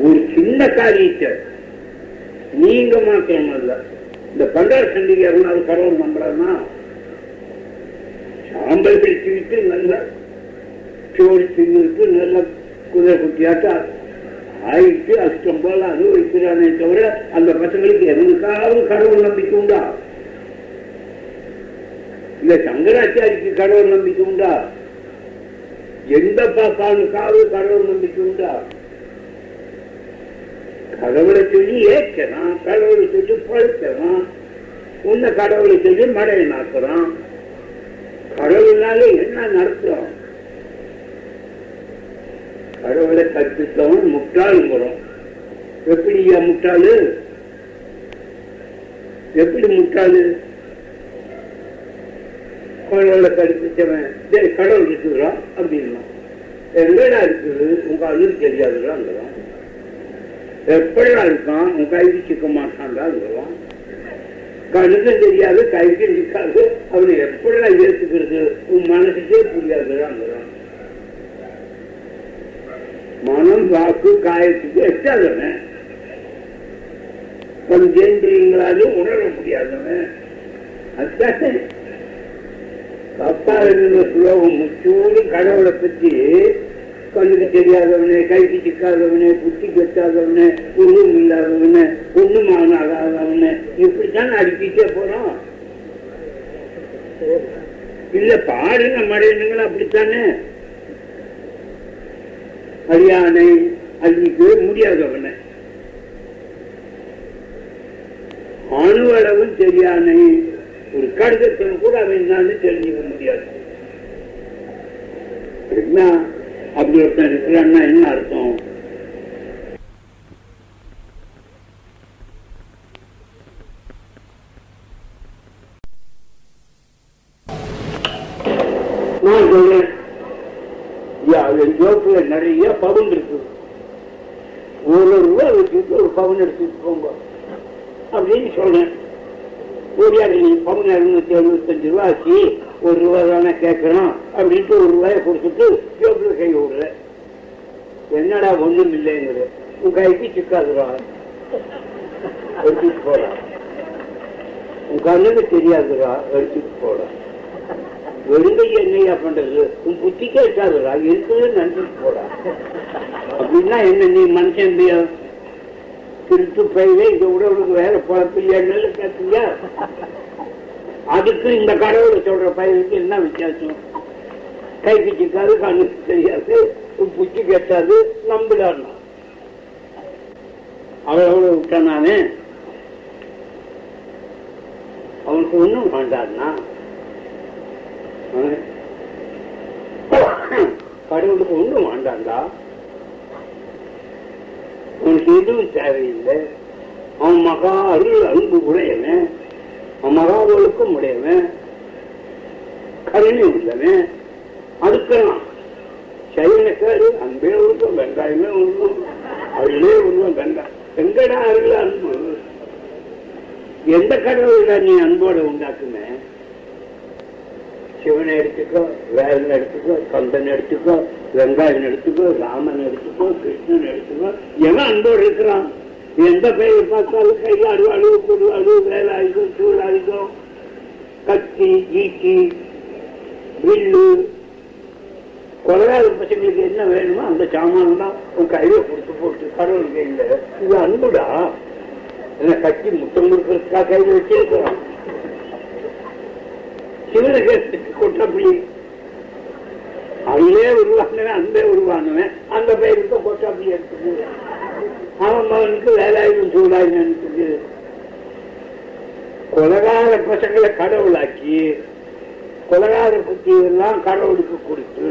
ஒரு சின்ன காரியத்தை நீங்க மாத்திரம் அல்ல. இந்த பண்டார சண்டிகை எவனாவது கடவுள் நம்புறானா சாம்பல் பிடிச்சுக்கிட்டு நல்ல சோறு தின்னுட்டு நல்ல குதிரை குட்டியாட்டா ஆயிட்டு அஷ்டம் போல அனுபவிக்கிறானே தவிர அந்த பசங்களுக்கு எவனுக்காவது கடவுள் நம்பிக்கை உண்டா? இல்ல சங்கராச்சாரிக்கு கடவுள் நம்பிக்கை உண்டா? எந்த பாப்பானுக்காவது கடவுள் நம்பிக்கை உண்டா? கடவுளை சொல்லி ஏற்கலாம் கடவுளை சொல்லி பழுக்கலாம் உன்னை கடவுளை சொல்லி மடையனாக்குறான். கடவுள்னால என்ன நடத்துறோம் கடவுளை கற்பித்தவன் முட்டாளுங்கிறோம் எப்படியா முட்டாளு? எப்படி முட்டாளு? கடவுளை கற்பித்தவன். சரி கடவுள் இருக்குறான் அப்படின்னா. எங்கடா இருக்குது? உங்க அண்ணன் தெரியாதுடாங்கிறான் எப்படா இருக்கான்? உன் கைக்கு சிக்க மாட்டான்டாங்கிறான் கணக்கு தெரியாது கைக்கு நிற்காது அவனை எப்படா ஏற்றுக்கிறது உன் மனசுக்கே புரியாதுடாங்கிறான் மனம் வாக்கு காயத்துக்கு எட்டாதவன். பஞ்சேந்திரியங்களாலும் உணர முடியாதவன். அதுதானே அப்பா இருந்த சுலோகம்? முச்சூடு கடவுளை பற்றி கண்ணுக்கு தெரியாதவனே கைக்கு சிக்காதவனே புத்தி கட்டாதவனே உருவம் இல்லாதவனே ஒண்ணும் ஆனாகாதவனே இப்படித்தான் அடிக்கிட்டே போறோம் இல்ல பாருங்க மடையணுங்களா அப்படித்தானே? அரியானை அள்ளிக்கவே முடியாதவனை அணுவளவும் தெரியானை ஒரு கடிதத்தில் கூட அவன் என்னன்னு தெரிஞ்சுக்க முடியாது. அப்படி ஒருத்தன் இருக்கிறான்னா என்ன அர்த்தம் நான் சொல்றேன் ஐயா, என் ஜோப்புல நிறைய பவுன் இருக்கு. ஒரு ரூபா வச்சுட்டு ஒரு பவுன் எடுத்துட்டு போங்க. அப்படின்னு சொன்னேன். ஓடியாரு நீ பவுன் இருநூத்தி எழுபத்தஞ்சு ரூபா ஆச்சு ஒரு ரூபா தானே கேட்கணும் அப்படின்ட்டு ஒரு ரூபாயை கொடுத்துட்டு ஜோப்புல கை விடுற. என்னடா ஒண்ணும் இல்லைங்கிற. உன் கைக்கு சிக்காதுடா எடுத்துட்டு போடா. உன் கண்ணுக்கு தெரியாதுடா எடுத்துட்டு போலாம் வெறுங்கை என்னையா பண்றது? உன் புத்தி கேட்காதுடா இருக்குது நினைச்சிட்டு போடா. அப்படின்னா என்ன நீ மனுஷன் திருத்து பயிலே இதை விட உனக்கு வேற குழப்பில்லையான்னு கேட்பீங்க அதுக்கு இந்த கடவுளை சொல்ற பயிருக்கு என்ன வித்தியாசம்? கை பிச்சுக்காது கண்ணு தெரியாது உன் புத்தி கேட்டாது நம்பிடான் அவன் எவ்வளவு விட்டான் நானே அவனுக்கு ஒண்ணும் வேண்டான்னா அவன் கடவுளுக்கு ஒண்ணும் வேண்டாண்டா உனக்கு எதுவும் தேவையில்லை. அவன் மகா அருள் அன்பு உடையவன். மகாபலிக்கும் உடையவன். கருணை உள்ளவன். அதுக்கெல்லாம் சைனக்காரு அன்பே உருவம் வெங்காயமே உருவம் அருளே உருவம் வெங்காயம் எங்கடா அருள் அன்பு. எந்த கடவுள் நீ அன்போட உண்டாக்குன சிவனை எடுத்துக்கோ வேலன் எடுத்துக்கோ கந்தன் எடுத்துக்கோ வெங்காயன் எடுத்துக்கோ ராமன் எடுத்துக்கோ கிருஷ்ணன் எடுத்துக்கோ எவன் அன்போடு இருக்கிறான்? எந்த பெயர் பார்த்தாலும் கையில் அழுவாளு அழுவு வேலாயுதம் சூழாயுதம் கத்தி ஈட்டி வில்லு. கொலகாத பசங்களுக்கு என்ன வேணுமோ அந்த சாமான் தான் உன் கையில கொடுத்து போட்டு கடவுள் கையில. இது அன்புடா. என்ன கட்டி முத்தம் கொடுக்கறதுக்காக கையில வச்சிருக்கிறோம் கொட்ட கொட்டப்படி அவனே உருவானவன் அன்பே உருவானவன். அந்த பெயருக்கு கொட்டப்படி எடுத்துக்கு அவன் மகனுக்கு வேலாயுதம் சூடாயுதம் இருக்குது கொலகார பசங்களை கடவுளாக்கி கொலகார புத்தி எல்லாம் கடவுளுக்கு கொடுத்து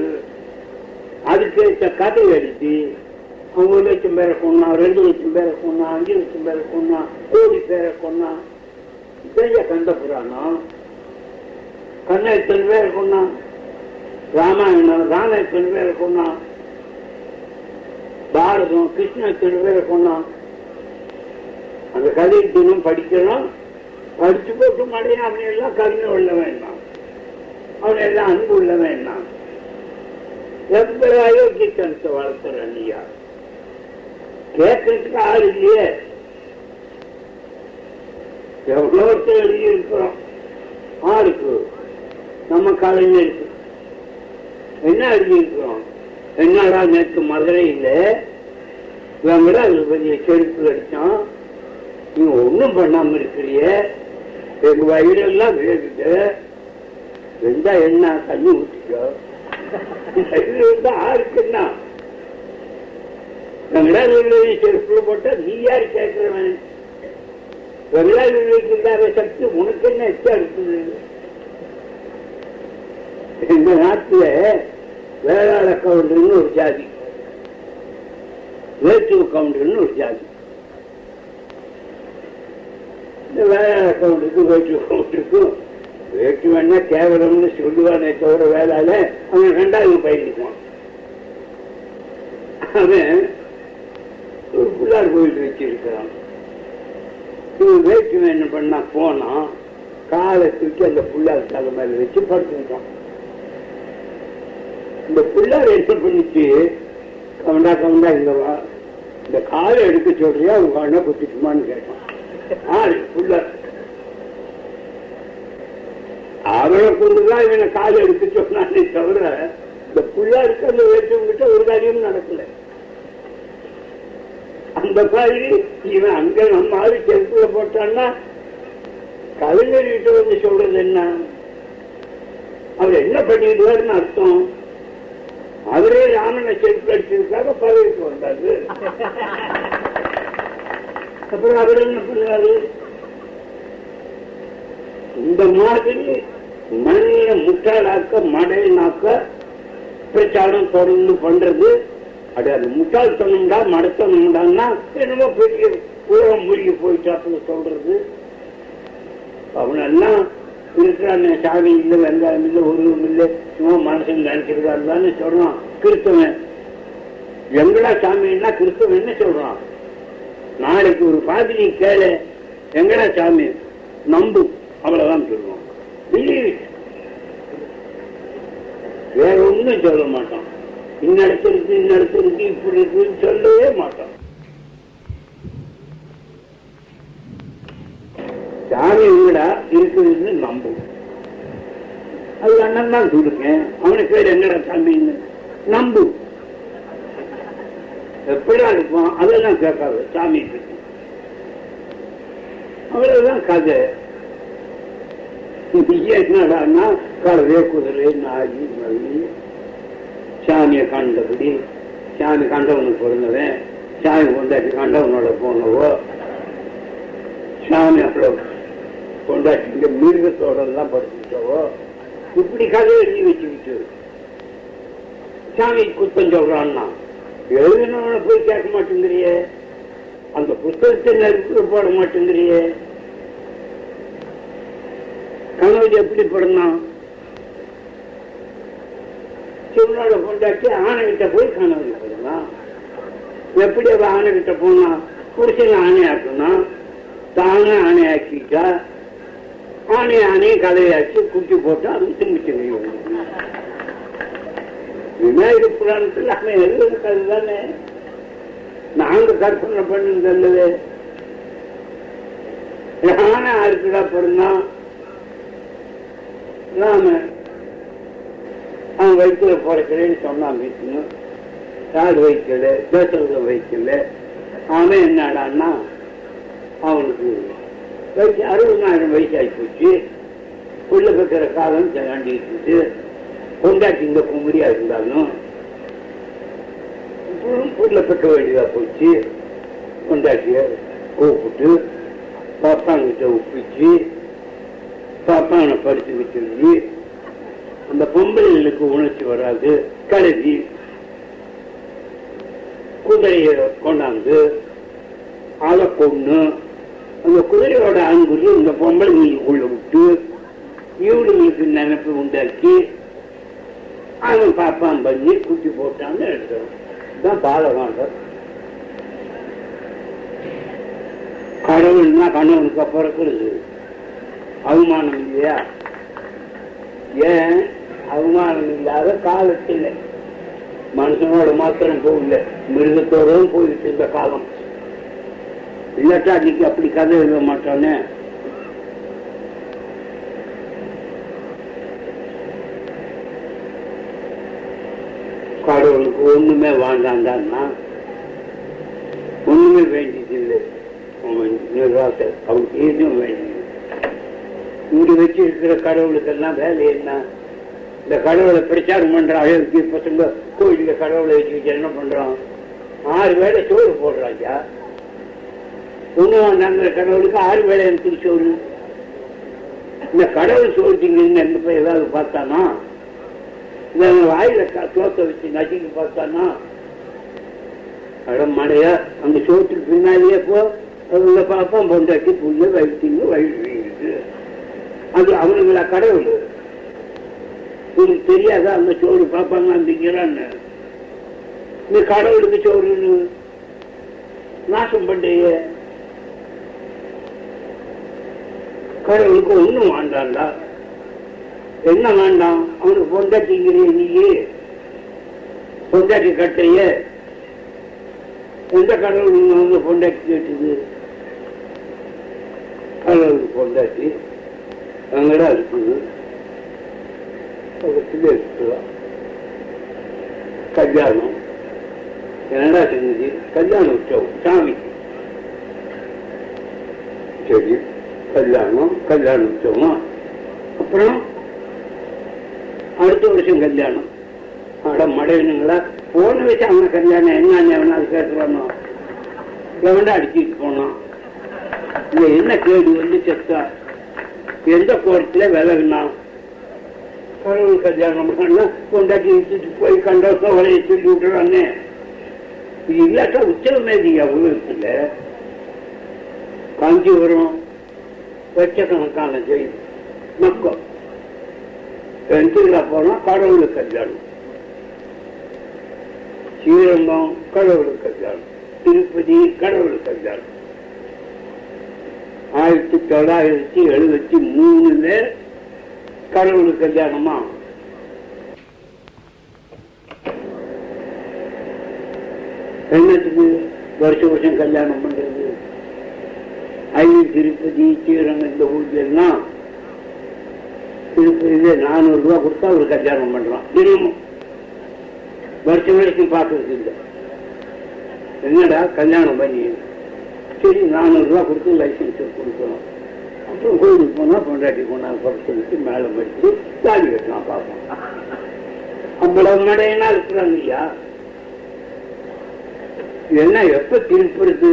அதுக்கு கதை எழுதி ஒரு லட்சம் பேரை கொண்டான் ரெண்டு லட்சம் பேரை கொண்டான் அஞ்சு லட்சம் பேரை கொண்டான் கோடி பேரை கொண்டான் பெரிய கண்ட புராணம். கண்ண எத்தனை பேரை கொண்டான் ராமாயணம் ராம எத்தனை பேரை பாரதம் கிருஷ்ண எத்தனை பேரை அந்த கதையை தினம் படிக்கிறோம் படிச்சு போட்டு மடையும் அவனை எல்லாம் கருணை உள்ள வேண்டாம் அவனை எல்லாம் அன்பு உள்ள வேண்டாம் எந்த அயோக்கியத்தனத்தை வளர்த்துற நீயா கேட்கறதுக்கு ஆள் இல்லையே. எவ்வளோ எழுதி இருக்கிறோம் ஆளுக்கு நம்ம கலைஞருக்கு என்ன எழுதி என்னடா நேற்று மதுரையில் இவன் விட அது பெரிய செருப்பு அடிச்சான். நீ ஒன்றும் பண்ணாம இருக்கிறிய. எங்க வயிறெல்லாம் வேகுது வெந்தா என்ன? தண்ணி ஊற்றிக்கோ இருந்தா ஆருக்குன்னா வெங்கடாஜி செருப்புல போட்டா நீ யார் கேட்கிறவன் வெங்கடாஜிக்கு சக்தி உனக்கு என்ன எச்சா இருக்குது? இந்த நாட்டுல வேளாள கவுண்டர்னு ஒரு ஜாதி. வேற்று கவுண்டர்னு ஒரு ஜாதி. இந்த வேளாள கவுண்டருக்கும் வேற்று கவுண்டருக்கும் வேற்று வேணா கேவலம்னு சொல்லுவானே தவிர வேளால அவன் ரெண்டாவது பயிர்க்குவான் அவன் ஒரு பிள்ளார் கோயில் வச்சிருக்கிறான். இவன் வேற்றுமை என்ன பண்ணா போனான் காலை தூக்கி அந்த பிள்ளார் தலை மேல வச்சு படுத்துக்கிட்டான். இந்த புள்ளார் என்ன பண்ணிச்சு கவுண்டா கவுண்டா இந்த வா. இந்த காலை எடுக்க சொல்றியா உங்க அண்ணா குத்திட்டுமான்னு கேட்டான். ஆள் புள்ளார் அவனை கொண்டுதான் இவனை காலை எடுக்க சொன்னானே தவிர இந்த புள்ளாருக்கு அந்த வேற்றவங்கிட்ட ஒரு காரியமும் நடக்கல. அந்த மாதிரி இவன் அங்க நம்ம ஆளு செருப்புல போட்டான்னா கவிஞர் வந்து சொல்றது என்ன? அவர் என்ன பண்ணிடுவாருன்னு அர்த்தம்? அவரே ராமனை செருப்பு அடிச்சதுக்காக பதவிக்கு வந்தாரு. அப்புறம் அவர் என்ன பண்ணாரு இந்த மாதிரி மனித முட்டாளாக்க மடையனாக்க பிரச்சாரம் தொடர்ந்து பண்றது. அது அது முட்டாள்தனம்டா மடத்தனம்டான்னா என்னமோ பெரிய உலகம் மூழ்கி போயிட்டாப்புல சொல்றது. அவனெல்லாம் இருக்கிறான் சாமி இல்லை வெங்காயம் இல்லை உருவம் இல்லை சும்மா மனசன் நினைச்சிருக்காருன்னு சொல்றான் கிறிஸ்தவன். எங்கடா சாமின்னா கிறிஸ்தவன் சொல்றான். நாளைக்கு ஒரு பாதிரி கேளு எங்கடா சாமி? நம்பு அவ்வளவுதான் சொல்லுவோம் Believe. வேற ஒண்ணும் சொல்ல மாட்டான். இன்னடத்து இருக்கு இன்னடத்து இருக்கு இப்படி இருக்குன்னு சொல்லவே மாட்டான். சாமி எங்கடா இருக்குதுன்னு நம்பு. அது அண்ணன் தான் சொல்லுங்க. அவனுக்கு பேர் எங்கடா சாமின்னு? நம்பு. எப்படா இருப்பான்? அதெல்லாம் கேட்காது சாமி அவ்வளவுதான் கதை. என்னடான்னா கழுவே குதிரை நாயி மல்லி. சாமியை கண்டபடி சாமி கண்டவனுக்கு பிறந்தவன் சாமி கொண்டாட்டி கண்டவனோட போனவோ சாமி அப்புறம் கொண்டாட்டி இந்த மிருகத்தோட எல்லாம் இப்படி கதை எழுதி வச்சுக்கிட்டு. சாமி குத்தம் சொல்றான்னா எழுதினவனை போய் கேட்க மாட்டேங்கிறியே? அந்த புத்தகத்தை நெருப்பு போட மாட்டேங்கிறியே? கணவன் எப்படி படணும் சிவனோட பொண்டாட்டி ஆணைகிட்ட போய் கணவன் பிறந்தான் எப்படி அவ ஆணைகிட்ட போனா புருஷன் ஆணையாக்கணும் தானே ஆணையாக்கிட்டா ஆணை ஆணையை கதையாச்சு குட்டி போட்டு அது திரும்பிச்சு விநாயகர் புராணத்தில் அவன் எழுதுன கதை தானே நாங்க கற்பனை பண்ணது ஆனா இருக்குடா பிறந்தான் நாம அவன் வயிற்றுல பிறக்கிறேன்னு சொன்னான் வீட்டுன்னு யார் வைக்கல? தேசத்தை வைக்கல. அவன் என்னடான்னா அவனுக்கு வயசு அறுபதாயிரம் வயசு ஆகி போச்சு உள்ள வைக்கிற காலம் தாண்டிட்டு கொண்டாட்டி இந்த குமரியா இருந்தாலும் புள்ள பெக்க வேண்டியதா போச்சு. கொண்டாட்டிய கூப்பிட்டு பாப்பாங்கிட்ட ஒப்பிச்சு பாப்பானை படிச்சு வச்சிருந்து அந்த பொம்பளைகளுக்கு உணர்ச்சி வராது கழுவி குதிரையை கொண்டாந்து அதை கொண்டு அந்த குதிரையோட அன்புக்கு இந்த பொம்பளைங்களுக்குள்ள விட்டு இவனுங்களுக்கு நினைப்பு உண்டாக்கி அவன் பாப்பான் பண்ணி குட்டி போட்டான்னு எடுத்துறோம் இதுதான் பாலகாண்டர் கடவுள்னா கணவனுக்கு பிறக்கிறது அவமானம் இல்லையா? ஏன்? அவமானம் இல்லாத காலத்தில். மனுஷனோட மாத்திரம் போகல. மிருகத்தோடும் போயிட்டு இருந்த காலம். இல்லாட்டா அன்னைக்கு அப்படி கதை எழுத மாட்டானே? கடவுளுக்கு ஒண்ணுமே வேண்டாண்டான்னா ஒண்ணுமே வேண்டியதில்லை. அவன் நிர்வாக அவனுக்கு எதுவும் வேண்டியது இங்க வச்சு இருக்கிற கடவுளுக்கெல்லாம் வேலை என்ன? இந்த கடவுளை பிரச்சாரம் பண்ற அழகுக்கு பசங்க கோயிலுக்கு கடவுளை வச்சு என்ன பண்றான்? ஆறு வேலை சோறு போடுறாங்க ஒண்ணு வேண்டாங்கிற கடவுளுக்கு ஆறு வேலை எனக்கு சோறு இந்த கடவுள் சோறு திங்கன்னு எந்த போய் ஏதாவது பார்த்தானா? இந்த வாயில தோத்த வச்சு நசுக்கி பார்த்தானா? அடமடையா அந்த சோத்துக்கு பின்னாடியே போ. அதுல பார்ப்போம் பொண்டாட்டி புண்ணு வயிற்றுங்க வயிற்று அது அவனுங்களா கடவுள்? உனக்கு தெரியாதா அந்த சோறு பார்ப்பாங்க அப்படிங்கிறான்னு நீ கடவுளுக்கு சோறுன்னு நாசம் பண்றிய கடவுளுக்கு ஒண்ணும் வேண்டாம்டா. என்ன வேண்டாம்? அவனுக்கு பொண்டாட்டிங்கிறிய நீ பொண்டாட்டி கட்டைய. எந்த கடவுள் வந்து பொண்டாட்டி கேட்டுது? கடவுளுக்கு பொண்டாட்டி. அங்கடா இருக்குது. கல்யாணம். என்னடா செஞ்சு கல்யாணம் உற்சவம். சாமிக்கு. சரி. கல்யாணம் கல்யாண உற்சவம் அப்புறம் அடுத்த வருஷம் கல்யாணம். அட மடையனுங்களா போன வச்சு அவங்க கல்யாணம் என்ன எவனாவது கேட்டுவானோ எவன்டா அடிச்சுட்டு போனோம் இல்லை என்ன கேடு வந்து செத்தா? எந்த கோரத்துல விலகுனான் கடவுள் கல்யாணம் பண்ணா கொண்டாட்டி இழுத்துட்டு போய் கண்டோசம் வரைய சொல்லி விட்டுறானே இது இல்லாட்டா உச்சவமேதி அவ்வளோ இருக்குல்ல? காஞ்சிபுரம் லட்சக்கணக்கான ஜெயில் மக்கள். திருவிழா போனா கடவுளுக்கு கல்யாணம். ஸ்ரீரங்கம் கடவுளுக்கு கல்யாணம். திருப்பதி கடவுளுக்கு கல்யாணம். ஆயிரத்தி தொள்ளாயிரத்தி எழுபத்தி மூணுல கடவுளுக்கு கல்யாணமா? என்னத்துக்கு வருஷ வருஷம் கல்யாணம் பண்றது? ஐந்து திருப்பதி ஸ்ரீரங்கம் இந்த ஊர்ல திருப்பதியில நானூறு ரூபா கொடுத்தா ஒரு கல்யாணம் பண்றான் தினமும். வருஷம் வரைக்கும் பார்க்கறது இல்லை. என்னடா கல்யாணம் பண்ணி? சரி நானூறு ரூபா கொடுத்து லைசன்ஸ் கொடுக்கணும் அப்புறம் கோயிலுக்கு போனா பொண்டாட்டி போனா சொல்லிட்டு மேலே படிச்சு தாலி கட்டலாம் பார்ப்போம். அவ்வளவு மடையனா இருக்கிறாங்க ஐயா என்ன எப்ப திருப்புறது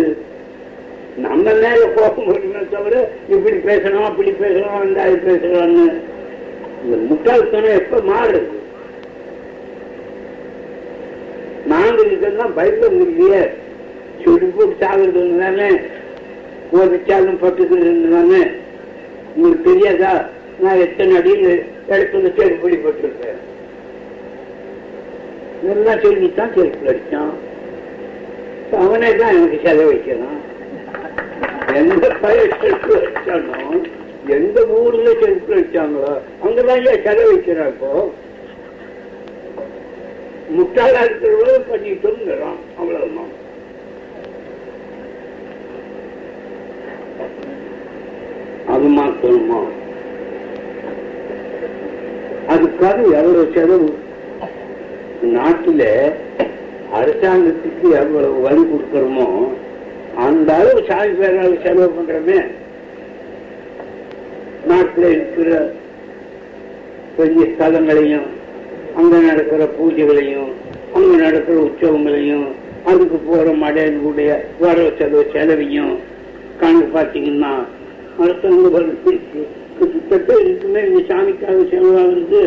நம்ம மேல கோபம் வருமே தவிர இப்படி பேசணும் அப்படி பேசணும் அந்த பேசலாம்னு. இந்த முட்டாள்தனம் எப்ப மாறுது? நாங்க பயப்பட முடியலையே. சொல்லி போட்டு சாகுறது தானே கோபிச்சாலும் பட்டுக்கிறது தானே. உங்களுக்கு தெரியாதா? நான் எத்தனை அடியில் இடத்துல செருப்படி போட்டிருக்கேன். இதெல்லாம் சொல்லித்தான் செருப்பு அடித்தான் அவனே தான் எனக்கு செலவழிக்கணும் எந்த பயிர் செருப்பு எந்த ஊர்ல செருப்பு வச்சாங்களோ அங்கதான் ஏன் செலவழிக்கிறான் இப்போ. முட்டாளா இருக்கிறவங்க பண்ணிட்டோங்கிறான் அவ்வளவுதான். அது மாத்தணுமா அதுக்காக எவ்வளவு செலவு? நாட்டுல அரசாங்கத்துக்கு எவ்வளவு வரி கொடுக்கறோமோ அந்த அளவு சாமி பேரால் செலவு பண்றமே. நாட்டுல இருக்கிற பெரிய ஸ்தலங்களையும் அங்க நடக்கிற பூஜைகளையும் அங்க நடக்கிற உற்சவங்களையும் அதுக்கு போற மடையனுடைய வரவு செலவு செலவையும் கணக்கு பார்த்தீங்கன்னா அரசாங்க கிட்டத்தட்ட இருக்குமே இந்த சாமிக்காக செலவாகிறது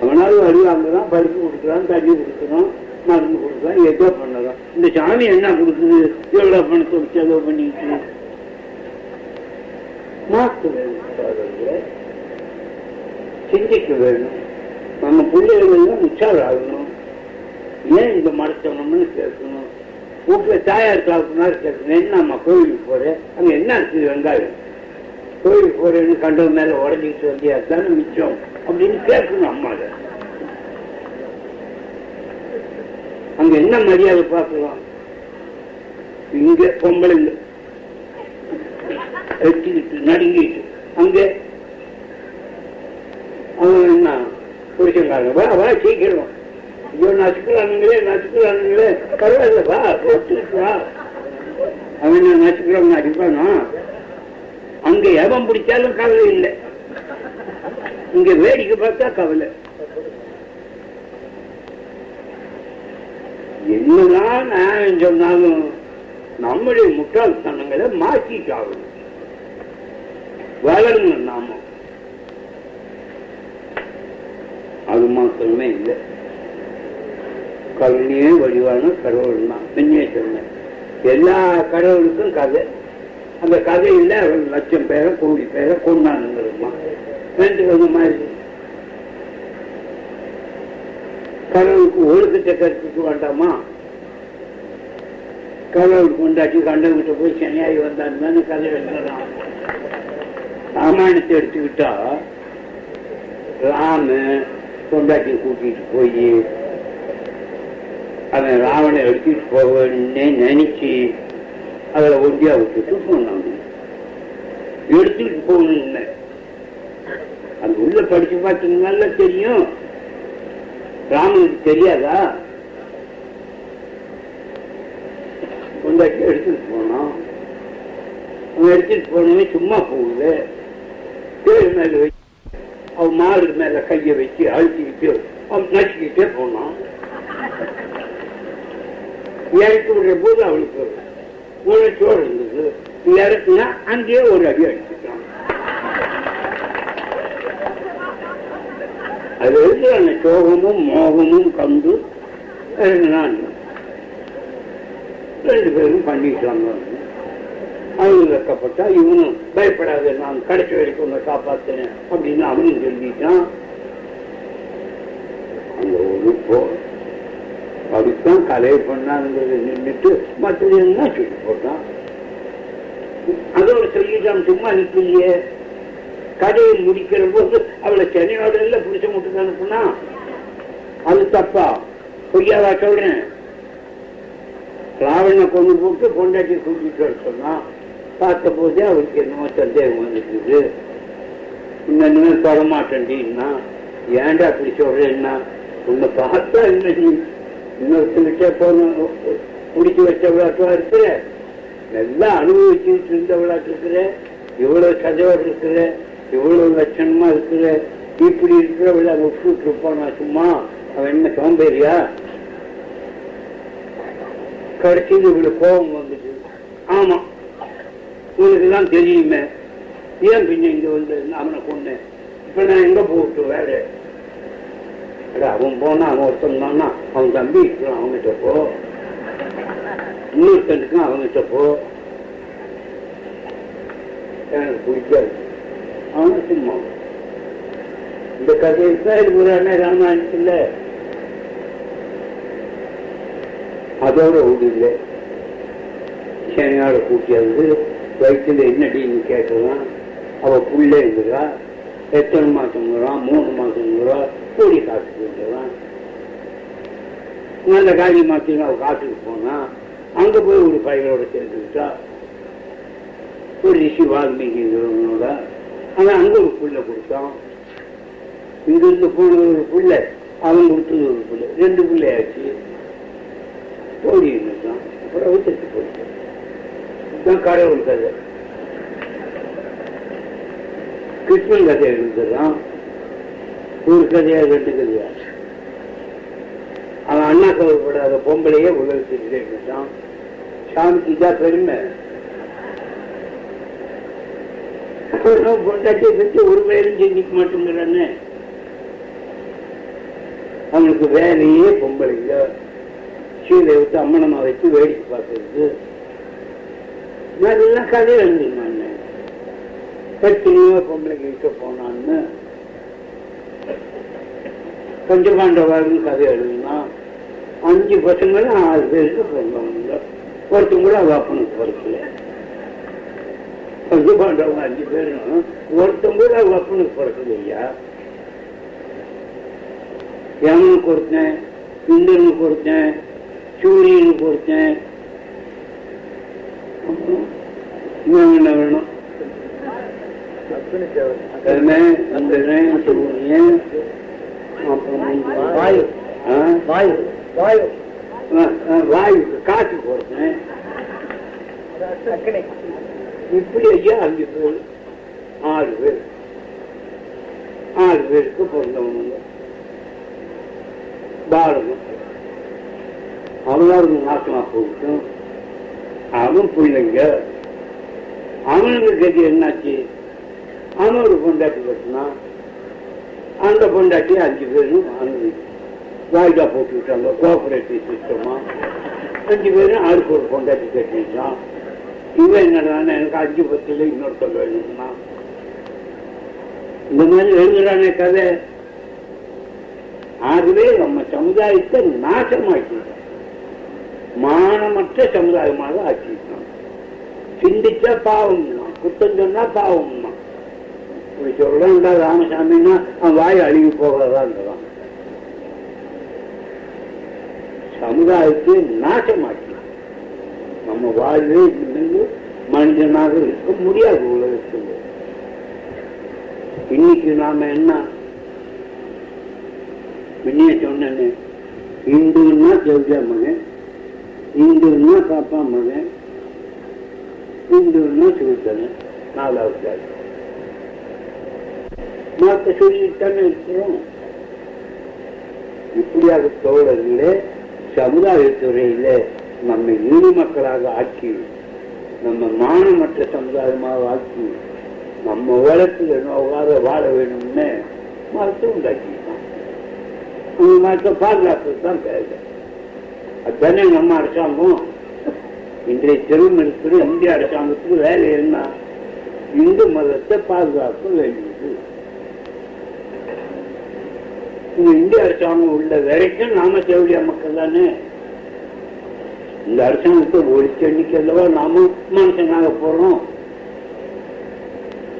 அவனாலும் அறிவாங்க தான் பருப்பு கொடுக்குறான் தண்ணி கொடுக்குறோம் மருந்து கொடுக்குறான் ஏதோ பண்ணலாம். இந்த சாமி என்ன கொடுக்குது? எவ்வளவு பணத்தை செலவு பண்ணிட்டு மாற்ற வேணும் சிந்திக்க வேணும். நம்ம பிள்ளைகள் எல்லாம் ஆகணும் ஏன் இந்த மறைச்சவனம்னு கேட்கணும்? வீட்டில் தாயார் சாப்பிட்னாரு கேட்கணும். என்னம்மா கோயிலுக்கு போறேன் அங்க என்ன இருக்குது வெங்காயம்? கோயிலுக்கு போறேன்னு கண்டவன் மேல உடஞ்சிக்கிட்டு வந்தியா? தானே மிச்சம். அப்படின்னு கேட்கணும் அம்மாவை. அங்க என்ன மரியாதை பார்க்கலாம்? இங்க பொம்பளைங்க வச்சுக்கிட்டு நடுங்கிட்டு. அங்க அவன் என்ன? புருஷங்காரங்க வா வா சீக்கிரம் ஐயோ நசுக்கிறானுங்களே நசுக்கிறானுங்களே பரவாயில்ல வா ஒத்துக்கிட்டு வா. அவன் என்ன நசுக்கிறவங்க அடிப்பானா அங்க எவன் பிடிச்சாலும் கவலை இல்லை. இங்க வேடிக்கை பார்த்தா கவலை. என்னதான் நான் சொன்னாலும் நம்முடைய முட்டாள்தனங்களை மாற்றிட்டாகணும் வளரணும் நாம. அது மாத்திரமே இல்லை. கருணையே வடிவான கடவுள் தான். முன்னே சொன்னேன் எல்லா கடவுளுக்கும் கதை. அந்த கதையில அவன் லட்சம் பேரை கோடி பேரை கொண்டாடுங்கிறதுமா. வேண்டுவது மாதிரி கடவுளுக்கு ஒழுக்கத்தை கற்பிக்க வேண்டாமா? கடவுள் கொண்டாட்டி கண்டவங்கிட்ட போய் சென்னையாகி வந்தான்னு கதை எழுதலாம் ராமாயணத்தை எடுத்துக்கிட்டா ராம கொண்டாட்டி கூட்டிட்டு போய் அவன் ராவனை எடுத்துட்டு போவேன்னு நினைச்சு அதில் ஒண்டியா விட்டுட்டு போனாங்க எடுத்துட்டு போகணும் அது உள்ள படிச்சு பார்த்தீங்கன்னா தெரியும். ராமனுக்கு தெரியாதா? கொண்டாட்டி எடுத்துட்டு போனோம். அவன் எடுத்துட்டு போனவன் சும்மா போகுது பேர் மேல வச்சு அவன் மாடு மேல கைய வச்சு அழுத்திக்கிட்டு அவன் நச்சுக்கிட்டே போனான். இறக்கி விடுற போது அவளுக்கு உணர்ச்சியோடு இருந்தது. இறக்குனா அங்கேயே ஒரு அடி அடிச்சுட்டான். அது வந்து அந்த சோகமும் மோகமும் கண்டு நான் ரெண்டு பேரும் பண்ணிட்டாங்க அவங்க வெக்கப்பட்டா இவனும் பயப்படாத நான் கடைசி வரைக்கும் உன்னை காப்பாத்தினேன் அப்படின்னு அவனும் சொல்லிட்டான். அந்த ஒரு போ அதுதான் கலையை பண்ணாங்கிறத நின்றுட்டு மற்றது என்ன சொல்லி போட்டான். அதோட சொல்லிட்டான் சும்மா நிற்கலையே கடையில் முடிக்கிற போது அவளை சென்னையோட எல்லாம் பிடிச்ச மட்டும் அனுப்புனா அது தப்பா? பொய்யாதா சொல்றேன். ராவணனை கொண்டு போட்டு பொண்டாட்டி கூட்டிட்டு வர சொன்னான் பார்த்த போதே அவருக்கு என்னமோ சந்தேகம் வந்துட்டுது தர தொடமாட்டேன்டின்னா ஏன்டா அப்படி சொல்றேன்னா உன்னை பார்த்தா என்ன நீ? இன்னொருத்தங்கிட்ட போன பிடிச்சி வச்சவளாக்கா இருக்கிற? நல்லா அனுபவிச்சுட்டு இருந்தவளாக்கு இருக்கிற? இவ்வளவு கதையோடு இருக்கிற? இவ்வளவு லட்சணமா இருக்கிற இப்படி இருக்கிறவள விட்டுட்டு இருப்பானா சும்மா அவன் என்ன சோம்பேறியா? கடைசியில் இவ்வளவு கோபம் வந்துச்சு ஆமா உனக்கு தான் தெரியுமே. ஏன் பின்ன இங்க வந்து அவனை கொண்டேன் இப்ப நான் எங்க போட்டு வேற அவன் போனா அவன் ஒருத்தன் தானா அவன் தம்பி இருக்கிறான் அவன்கிட்ட போ. இன்னொருத்தனுக்கும் அவன்கிட்ட போ. எனக்கு பிடிக்காது. அவன் சும்மா இந்த கதையை பேர் புராண ராமாயணத்துல அதோட விடல சேனையோட கூட்டியாந்து வயிற்றுல என்னடின்னு கேட்கலாம் அவ புள்ள இருக்கிறா எத்தனை மாசங்கிறான் மூணு மாசங்கிறா கூடி காட்டுக்கு வந்துடுறான் நல்ல காலி மாத்தி அவள் காட்டுக்கு போனா அங்க போய் ஒரு பையனோட சேர்ந்துக்கிட்டா. ஒரு ரிஷி வால்மீகிங்கிறவனோட அவன் அங்க ஒரு புள்ள கொடுத்தான். இங்கிருந்து போன ஒரு புள்ள அவன் கொடுத்தது ஒரு புள்ள. ரெண்டு பிள்ளையாச்சு. ஓடி இருந்தான். அப்புறம் விட்டுட்டு போயிட்டான். இதுதான் கடவுள் கதை. கிருஷ்ணன் கதை எழுதுறான். ஒரு கதையா ரெண்டு கதையா? அவன் அண்ணா கவலைப்படாத பொம்பளையே உலகத்துக்கிட்டே இருந்தான் சாமிக்கு தான் பெருமை. பொண்டாட்டியை பற்றி ஒரு வேலையும் செஞ்சுக்க மாட்டேங்கிறானே. அவனுக்கு வேலையே பொம்பளைங்க சீலை விட்டு அம்மனமா வச்சு வேடிக்கை பார்க்கறது. நல்லா கதை எழுதுனான் எத்தனையோ பொம்பளைக்கு விற்க போனான்னு. பஞ்சபாண்டவர்னு கதை எழுதினான். அஞ்சு பசங்களும் ஆறு பேருக்கு பிறந்தவங்க ஒருத்தவங்க கூட அவ அப்பனுக்கு பிறக்கல பஞ்சபாண்டவங்க அஞ்சு பேரும் ஒருத்தன் கூட அவ அப்பனுக்கு பிறக்கலையா யமனுக்கு ஒருத்தன் இந்திரனுக்கு ஒருத்தன் சூரியனுக்கு ஒருத்தன் அப்புறம் என்ன வேணும் சூரியன், வாயு. ஆ? வாயு வாயு ஆ, ஆ, வாயுக்கு காற்றுக்கு ஒருத்தன் அக்கனை இப்படி ஐயா அஞ்சு பேர் ஆறு பேர் ஆறு பேருக்கு பிறந்தவங்க பாரதம் அவனாருக்கு நாசமா போகட்டும் அவன் பிள்ளைங்க அவனுக்கு கதி என்னாச்சு அவன் ஒரு பொண்டாட்டி கட்டினான் அந்த பொண்டாட்டி அஞ்சு பேரும் அனுமதி வாய்தா போட்டு விட்டாங்க கோஆபரேட்டிவ் சிஸ்டமா அஞ்சு பேரும் ஆளுக்கு ஒரு பொண்டாட்டி கட்டிட்டான் இவன் என்னடான எனக்கு அஞ்சு பத்துல இன்னொருத்தர் வேணும்னா இந்த மாதிரி எழுதுறானே கதை. ஆகவே நம்ம சமுதாயத்தை நாசமாக்கிட்டோம் மானமற்ற சமுதாயமாக ஆக்கிட்டோம் சிந்திச்சா பாவம் தான் குத்தம் சொன்னா பாவம் தான் இப்படி சொல்றான்டா ராமசாமின்னா அவன் வாய் அழுகி போகிறதான்றான் சமுதாயத்தை நாசமாக்கி நம்ம வாழ்வே இருந்து மனிதனாக இருக்க முடியாது உலகத்தில். இன்னைக்கு நாம என்ன? பின்னிய சொன்னேன்னு இந்துன்னா செவ்ஜா மகன் இந்துன்னா பாப்பா மகன் இந்துன்னா சிவத்தனை நாலாவது ஜாதி. மாத்த சொல்லித்தானே இருக்கிறோம். இப்படியாக தோழர்களே சமுதாயத்துறையில நம்ம இந்து மக்களாக ஆக்கி நம்ம மானமற்ற சமுதாயமாக ஆக்கி நம்ம உலகத்தில் நோகாத வாழ வேணும்னு மரத்தை உண்டாக்கிட்டான் அந்த மரத்தை பாதுகாப்பு தான் தேவை அதுதானே நம்ம அரசாங்கம். இன்றைய தெருவில் இருக்கிற இந்திய அரசாங்கத்துக்கு வேலை என்ன? இந்து மதத்தை பாதுகாக்க வேண்டியது. இந்திய அரசாங்கம் உள்ள வரைக்கும் நாம தேவையா மக்கள் தானே? இந்த அரசாங்கத்தை ஒழிச்சு எண்ணிக்கல்லவா நாம மனுஷனாக போறோம்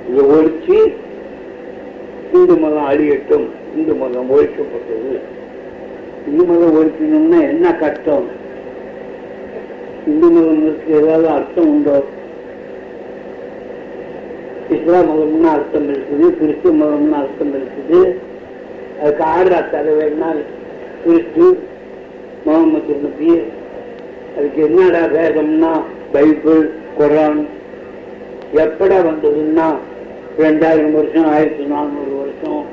இதை ஒழிச்சு இந்து மதம் அழியட்டும் இந்து மதம் ஒழிக்கப்பட்டது இந்து மதம் ஒழிக்கணும்னா என்ன கஷ்டம் இந்து மதம் ஏதாவது அர்த்தம் உண்டோ இஸ்லாம் மதம்னு அர்த்தம் இருக்குது கிறிஸ்துவ மதம்னு அர்த்தம் இருக்குது அதுக்கு ஆடுறா தலைவர்னால் கிறிஸ்து முகமது நபி அதுக்கு என்னடா வேதம்னா பைபிள் குரான்? எப்படா வந்ததுன்னா ரெண்டாயிரம் வருஷம் ஆயிரத்தி நானூறு வருஷம்.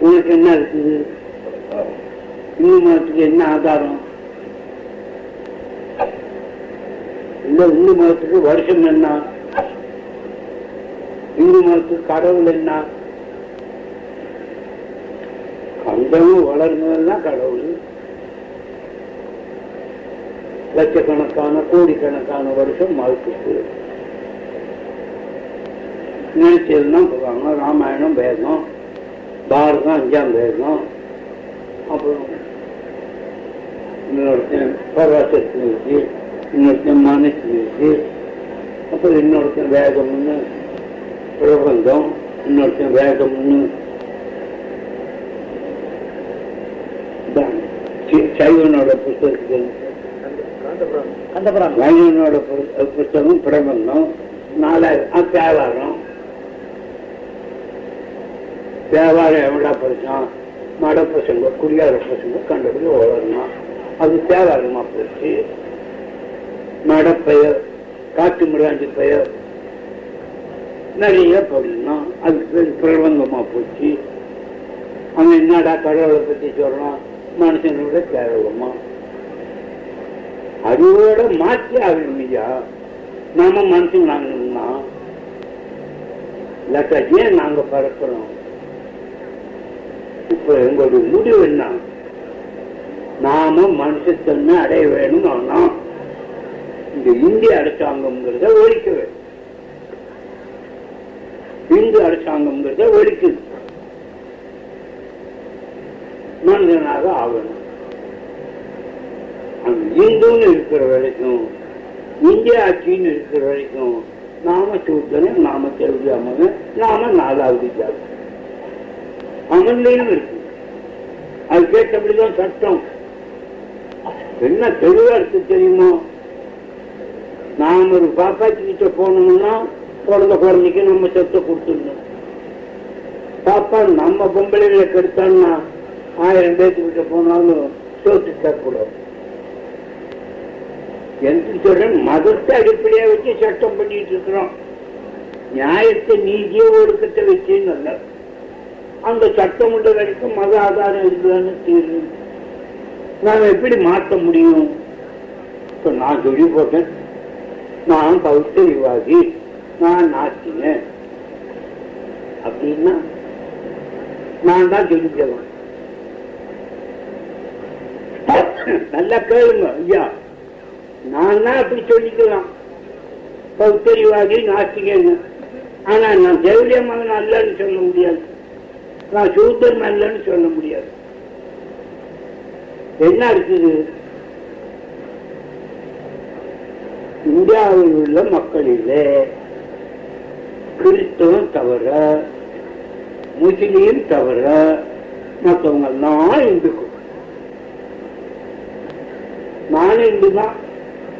உனக்கு என்ன இருக்குது? இந்து மதத்துக்கு என்ன ஆதாரம்? இந்த இந்து மதத்துக்கு வருஷம் என்ன? இந்து மதத்துக்கு கடவுள் என்ன? கண்டமும் வளர்ந்ததெல்லாம் கடவுள். லட்சக்கணக்கான கோடிக்கணக்கான வருஷம் மறுத்துக்கு நினைச்சதுதான் சொல்லுவாங்க ராமாயணம் வேதம் பாரதம் அஞ்சாம் வேதம் அப்புறம் இன்னொருத்தன் பராசக்தி இருக்கு இன்னொருத்தன் மனசு இருக்கு அப்புறம் இன்னொருத்தன் வேதம்னு பிரபந்தம் இன்னொருத்தன் வேதம்னு இதான் சி- சைவனோட புத்தகத்துக்கு கந்தபுரம் வைணவனோட புத்தகம் பிரபந்தம். நாலாயிரம் தேவாரம். தேவாரம் எவ்வளோ படித்தான் மட பசங்க குடியார பசங்க கண்டபடி ஓடணும். அது தேவாரமா போச்சு. மடப்பெயர் காட்டு மிராண்டி பெயர். நிறைய படிக்கணும் அதுக்கு பேர் பிரபந்தமா போச்சு. அவன் என்னடா கடவுளை பத்தி சொல்றான்? மனுஷனோட கேவலமா அறிவோட மாற்றி ஆகணும் ஐயா. நாம மனசு நாங்கன்னா இல்லாட்டா ஏன் நாங்க பறக்கிறோம். இப்ப எங்களுடைய முடிவு என்ன? நாம மனுஷத்தன்மை அடைய வேணும் ஆனா இந்த இந்திய அரசாங்கம்ங்கிறத ஒழிக்க வேண்டும். இந்து அரசாங்கம்ங்கிறத ஒழிக்குது மனிதனாக ஆகணும். அந்த இந்துன்னு இருக்கிற வரைக்கும் இந்திய ஆட்சின்னு இருக்கிற வரைக்கும் நாம சூத்தனும் நாம தெரியாம நாம நாலாவது ஜாதி. அமன்லையும் இருக்கு. அது கேட்டபடிதான் சட்டம். என்ன தெளிவா இருக்கு தெரியுமோ? நாம் ஒரு பாப்பாச்சி கிட்ட போனோம்னா பிறந்த குழந்தைக்கு நம்ம சொத்தை கொடுத்துடணும். பாப்பா நம்ம பொம்பளைகளை கெடுத்தான்னா ஆயிரம் பேர்த்துக்கிட்ட போனாலும் சோத்து தரக்கூடாது என்று சொல்றேன் மதத்தை அடிப்படையா வச்சு சட்டம் பண்ணிட்டு இருக்கிறோம். நியாயத்தை நீதியை ஒழுக்கத்தை வச்சுன்னு அல்ல. அந்த சட்டம் உள்ள வரைக்கும் மத ஆதாரம் இருக்குதான்னு தீர்வு நாம் எப்படி மாற்ற முடியும்? இப்ப நான் சொல்லி போட்டேன். நான் பௌத்தரிவாதி நான் நாஸ்தினேன் அப்படின்னா நான் தான் சொல்லிக்கலாம் நல்லா கேளுங்க ஐயா. நான் தான் அப்படி சொல்லிக்கலாம். பௌத்தரிவாதி நாஸ்திகன்னு ஆனா நான் தேவடிய மகன் அல்லன்னு சொல்ல முடியாது. நான் சூத்தர் அல்லன்னு சொல்ல முடியாது. என்ன இருக்குது? இந்தியாவில் உள்ள மக்களிலே கிறிஸ்தவம் தவிர முஸ்லீம் தவிர மற்றவங்க எல்லாம் இந்துக்கும் நான் இந்து தான்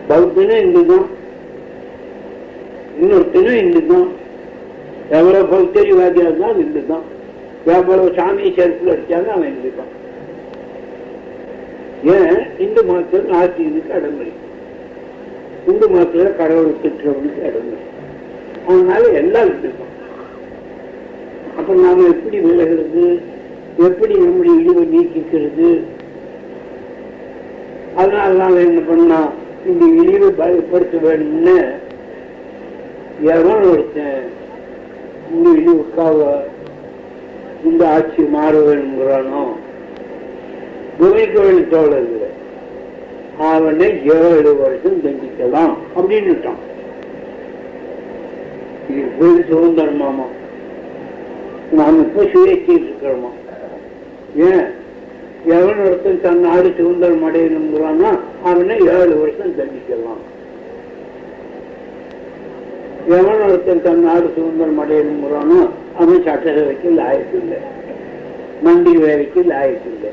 பௌத்தனும் இந்து தான் இன்னொருத்தனும் இந்து தான் எவ்வளவு பௌத்தரிவாதியாக இருந்தாலும் இந்து தான் எவ்வளோ சாமி செருப்பில் அடித்தாலும் அவன் இந்து தான் ஏன்? இந்து மதத்தில் நாஸ்திகனுக்கு அடமொழி இந்து மதத்துல கடவுளை திட்டவனுக்கு அடமொழி அதனால எல்லாம் இந்து தான் அப்ப நாம எப்படி விலகிறது? எப்படி நம்முடைய இழிவை நீக்கிக்கிறது? அதனால நாம என்ன பண்ணால் இந்த இழிவு பயப்படுத்த வேணும்னு எவன் ஒருத்தன் இந்த இழிவுக்காக இந்த ஆட்சி மாற வேணுங்கிறானோ குகைக்கோவில் தோழர்கள் அவனை ஏழு வருஷம் தண்டிக்கலாம் அப்படின்னுட்டான். இது பேர் சுதந்திரமாமா நாம் இப்ப சுயேட்சிட்டு இருக்கிறோமா? ஏன்? எவன் ஒருத்தன் தன் நாடு சுதந்திரம் அடையணுங்கிறானா அவனை ஏழு வருஷம் தண்டிக்கலாம். எவன் ஒருத்தன் தன் நாடு சுதந்திரம் அடையணுங்கிறானோ அவன் சட்டசபைக்கு லாயக்கில்லை மண்டி வேலைக்கு லாயக்கில்லை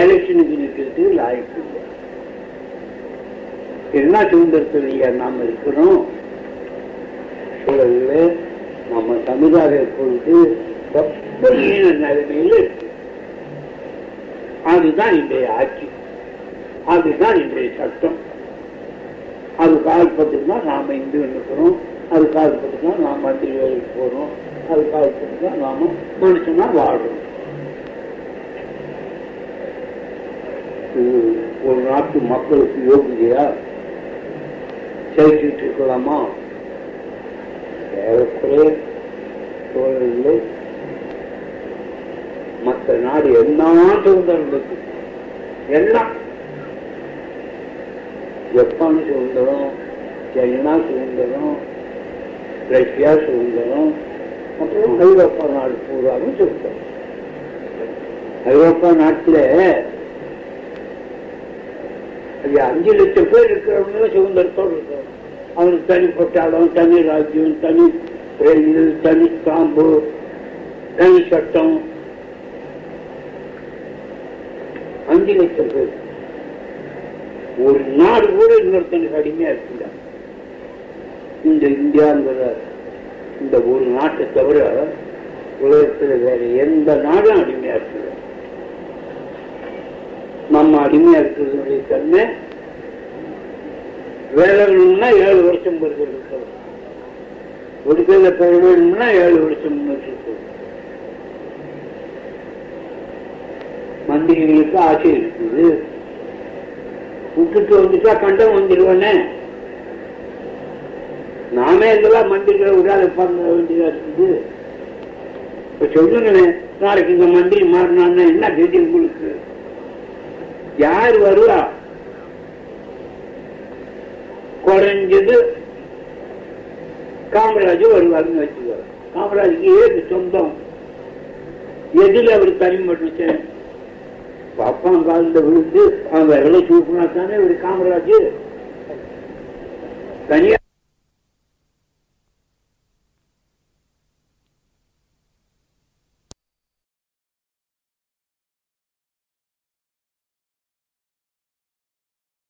எலெக்ஷனுக்கு நிற்கிறதுக்கு லாயக்கில்லை என்ன சுதந்திரத்தில் நாம் இருக்கிறோம்? சூழலில் நம்ம சமுதாயம் பொழுது ரொம்ப நிலைமையில் இருக்கு அதுதான் இன்றைய ஆட்சி. அதுதான் இன்றைய சட்டம். அது காலப்பட்டு தான் நாம இந்து இருக்கிறோம் அது காலப்பட்டு தான் நாம் மந்திரி வேலைக்கு போறோம் அது காலப்பட்டு தான் நாம மனுஷனா வாழ்றோம் ஒரு நாட்டு மக்களுக்கு யோகியா செய்துட்டு இருக்கலாமா? ஏறக்குறைய சூழலில் மற்ற நாடு என்ன சுதந்திரம் இருக்கு எல்லாம். ஜப்பான் சுதந்திரம் சைனா சுதந்திரம் ரஷ்யா சுதந்திரம் அப்புறம் ஐரோப்பா நாடு பூராவும் சுதந்திரம் ஐரோப்பா நாட்டில் அது அஞ்சு லட்சம் பேர் இருக்கிறவங்க சுதந்திரத்தோடு இருக்கிறோம் அவனுக்கு தனிப்பட்ட இடம் தனி ராஜ்யம் தனி ரயில் தனி காம்பு தனி சட்டம் அஞ்சு லட்சம் பேர் ஒரு நாடு கூட இன்னொருத்தனுக்கு அடிமையா இருக்குங்க இந்த இந்தியாங்கிற இந்த ஒரு நாட்டை தவிர உலகத்தில் வேற எந்த நாடும் அடிமையா இருக்குது நம்ம அடிமையா இருக்கிறதுடைய தன்மை வேலைன்னா ஏழு வருஷம் இருக்கிறது ஒடுக்கல பெற வேணும்னா ஏழு வருஷம் இருக்கு பண்டிகைகளுக்கு ஆசை இருக்குது. விட்டுட்டு வந்துட்டா கண்டம் வந்துடுவானே நாமே இதெல்லாம் மந்திரிகளை விடாத பண்ண வேண்டியதா இருக்குது. இப்ப சொல்லுங்களேன் நாளைக்கு இந்த மந்திரி மாறினான்னா என்ன கதி உங்களுக்கு? யார் வருவா? குறைஞ்சது காமராஜ் வருவாருன்னு வச்சுக்கோ காமராஜுக்கு ஏது சொந்தம்? எதில் அவர் தனிமட்டுச்சேன் பாப்பான் காலில் விழுந்து அவன் விரலை சூப்பினா தானே ஒரு காமராஜ். தனியா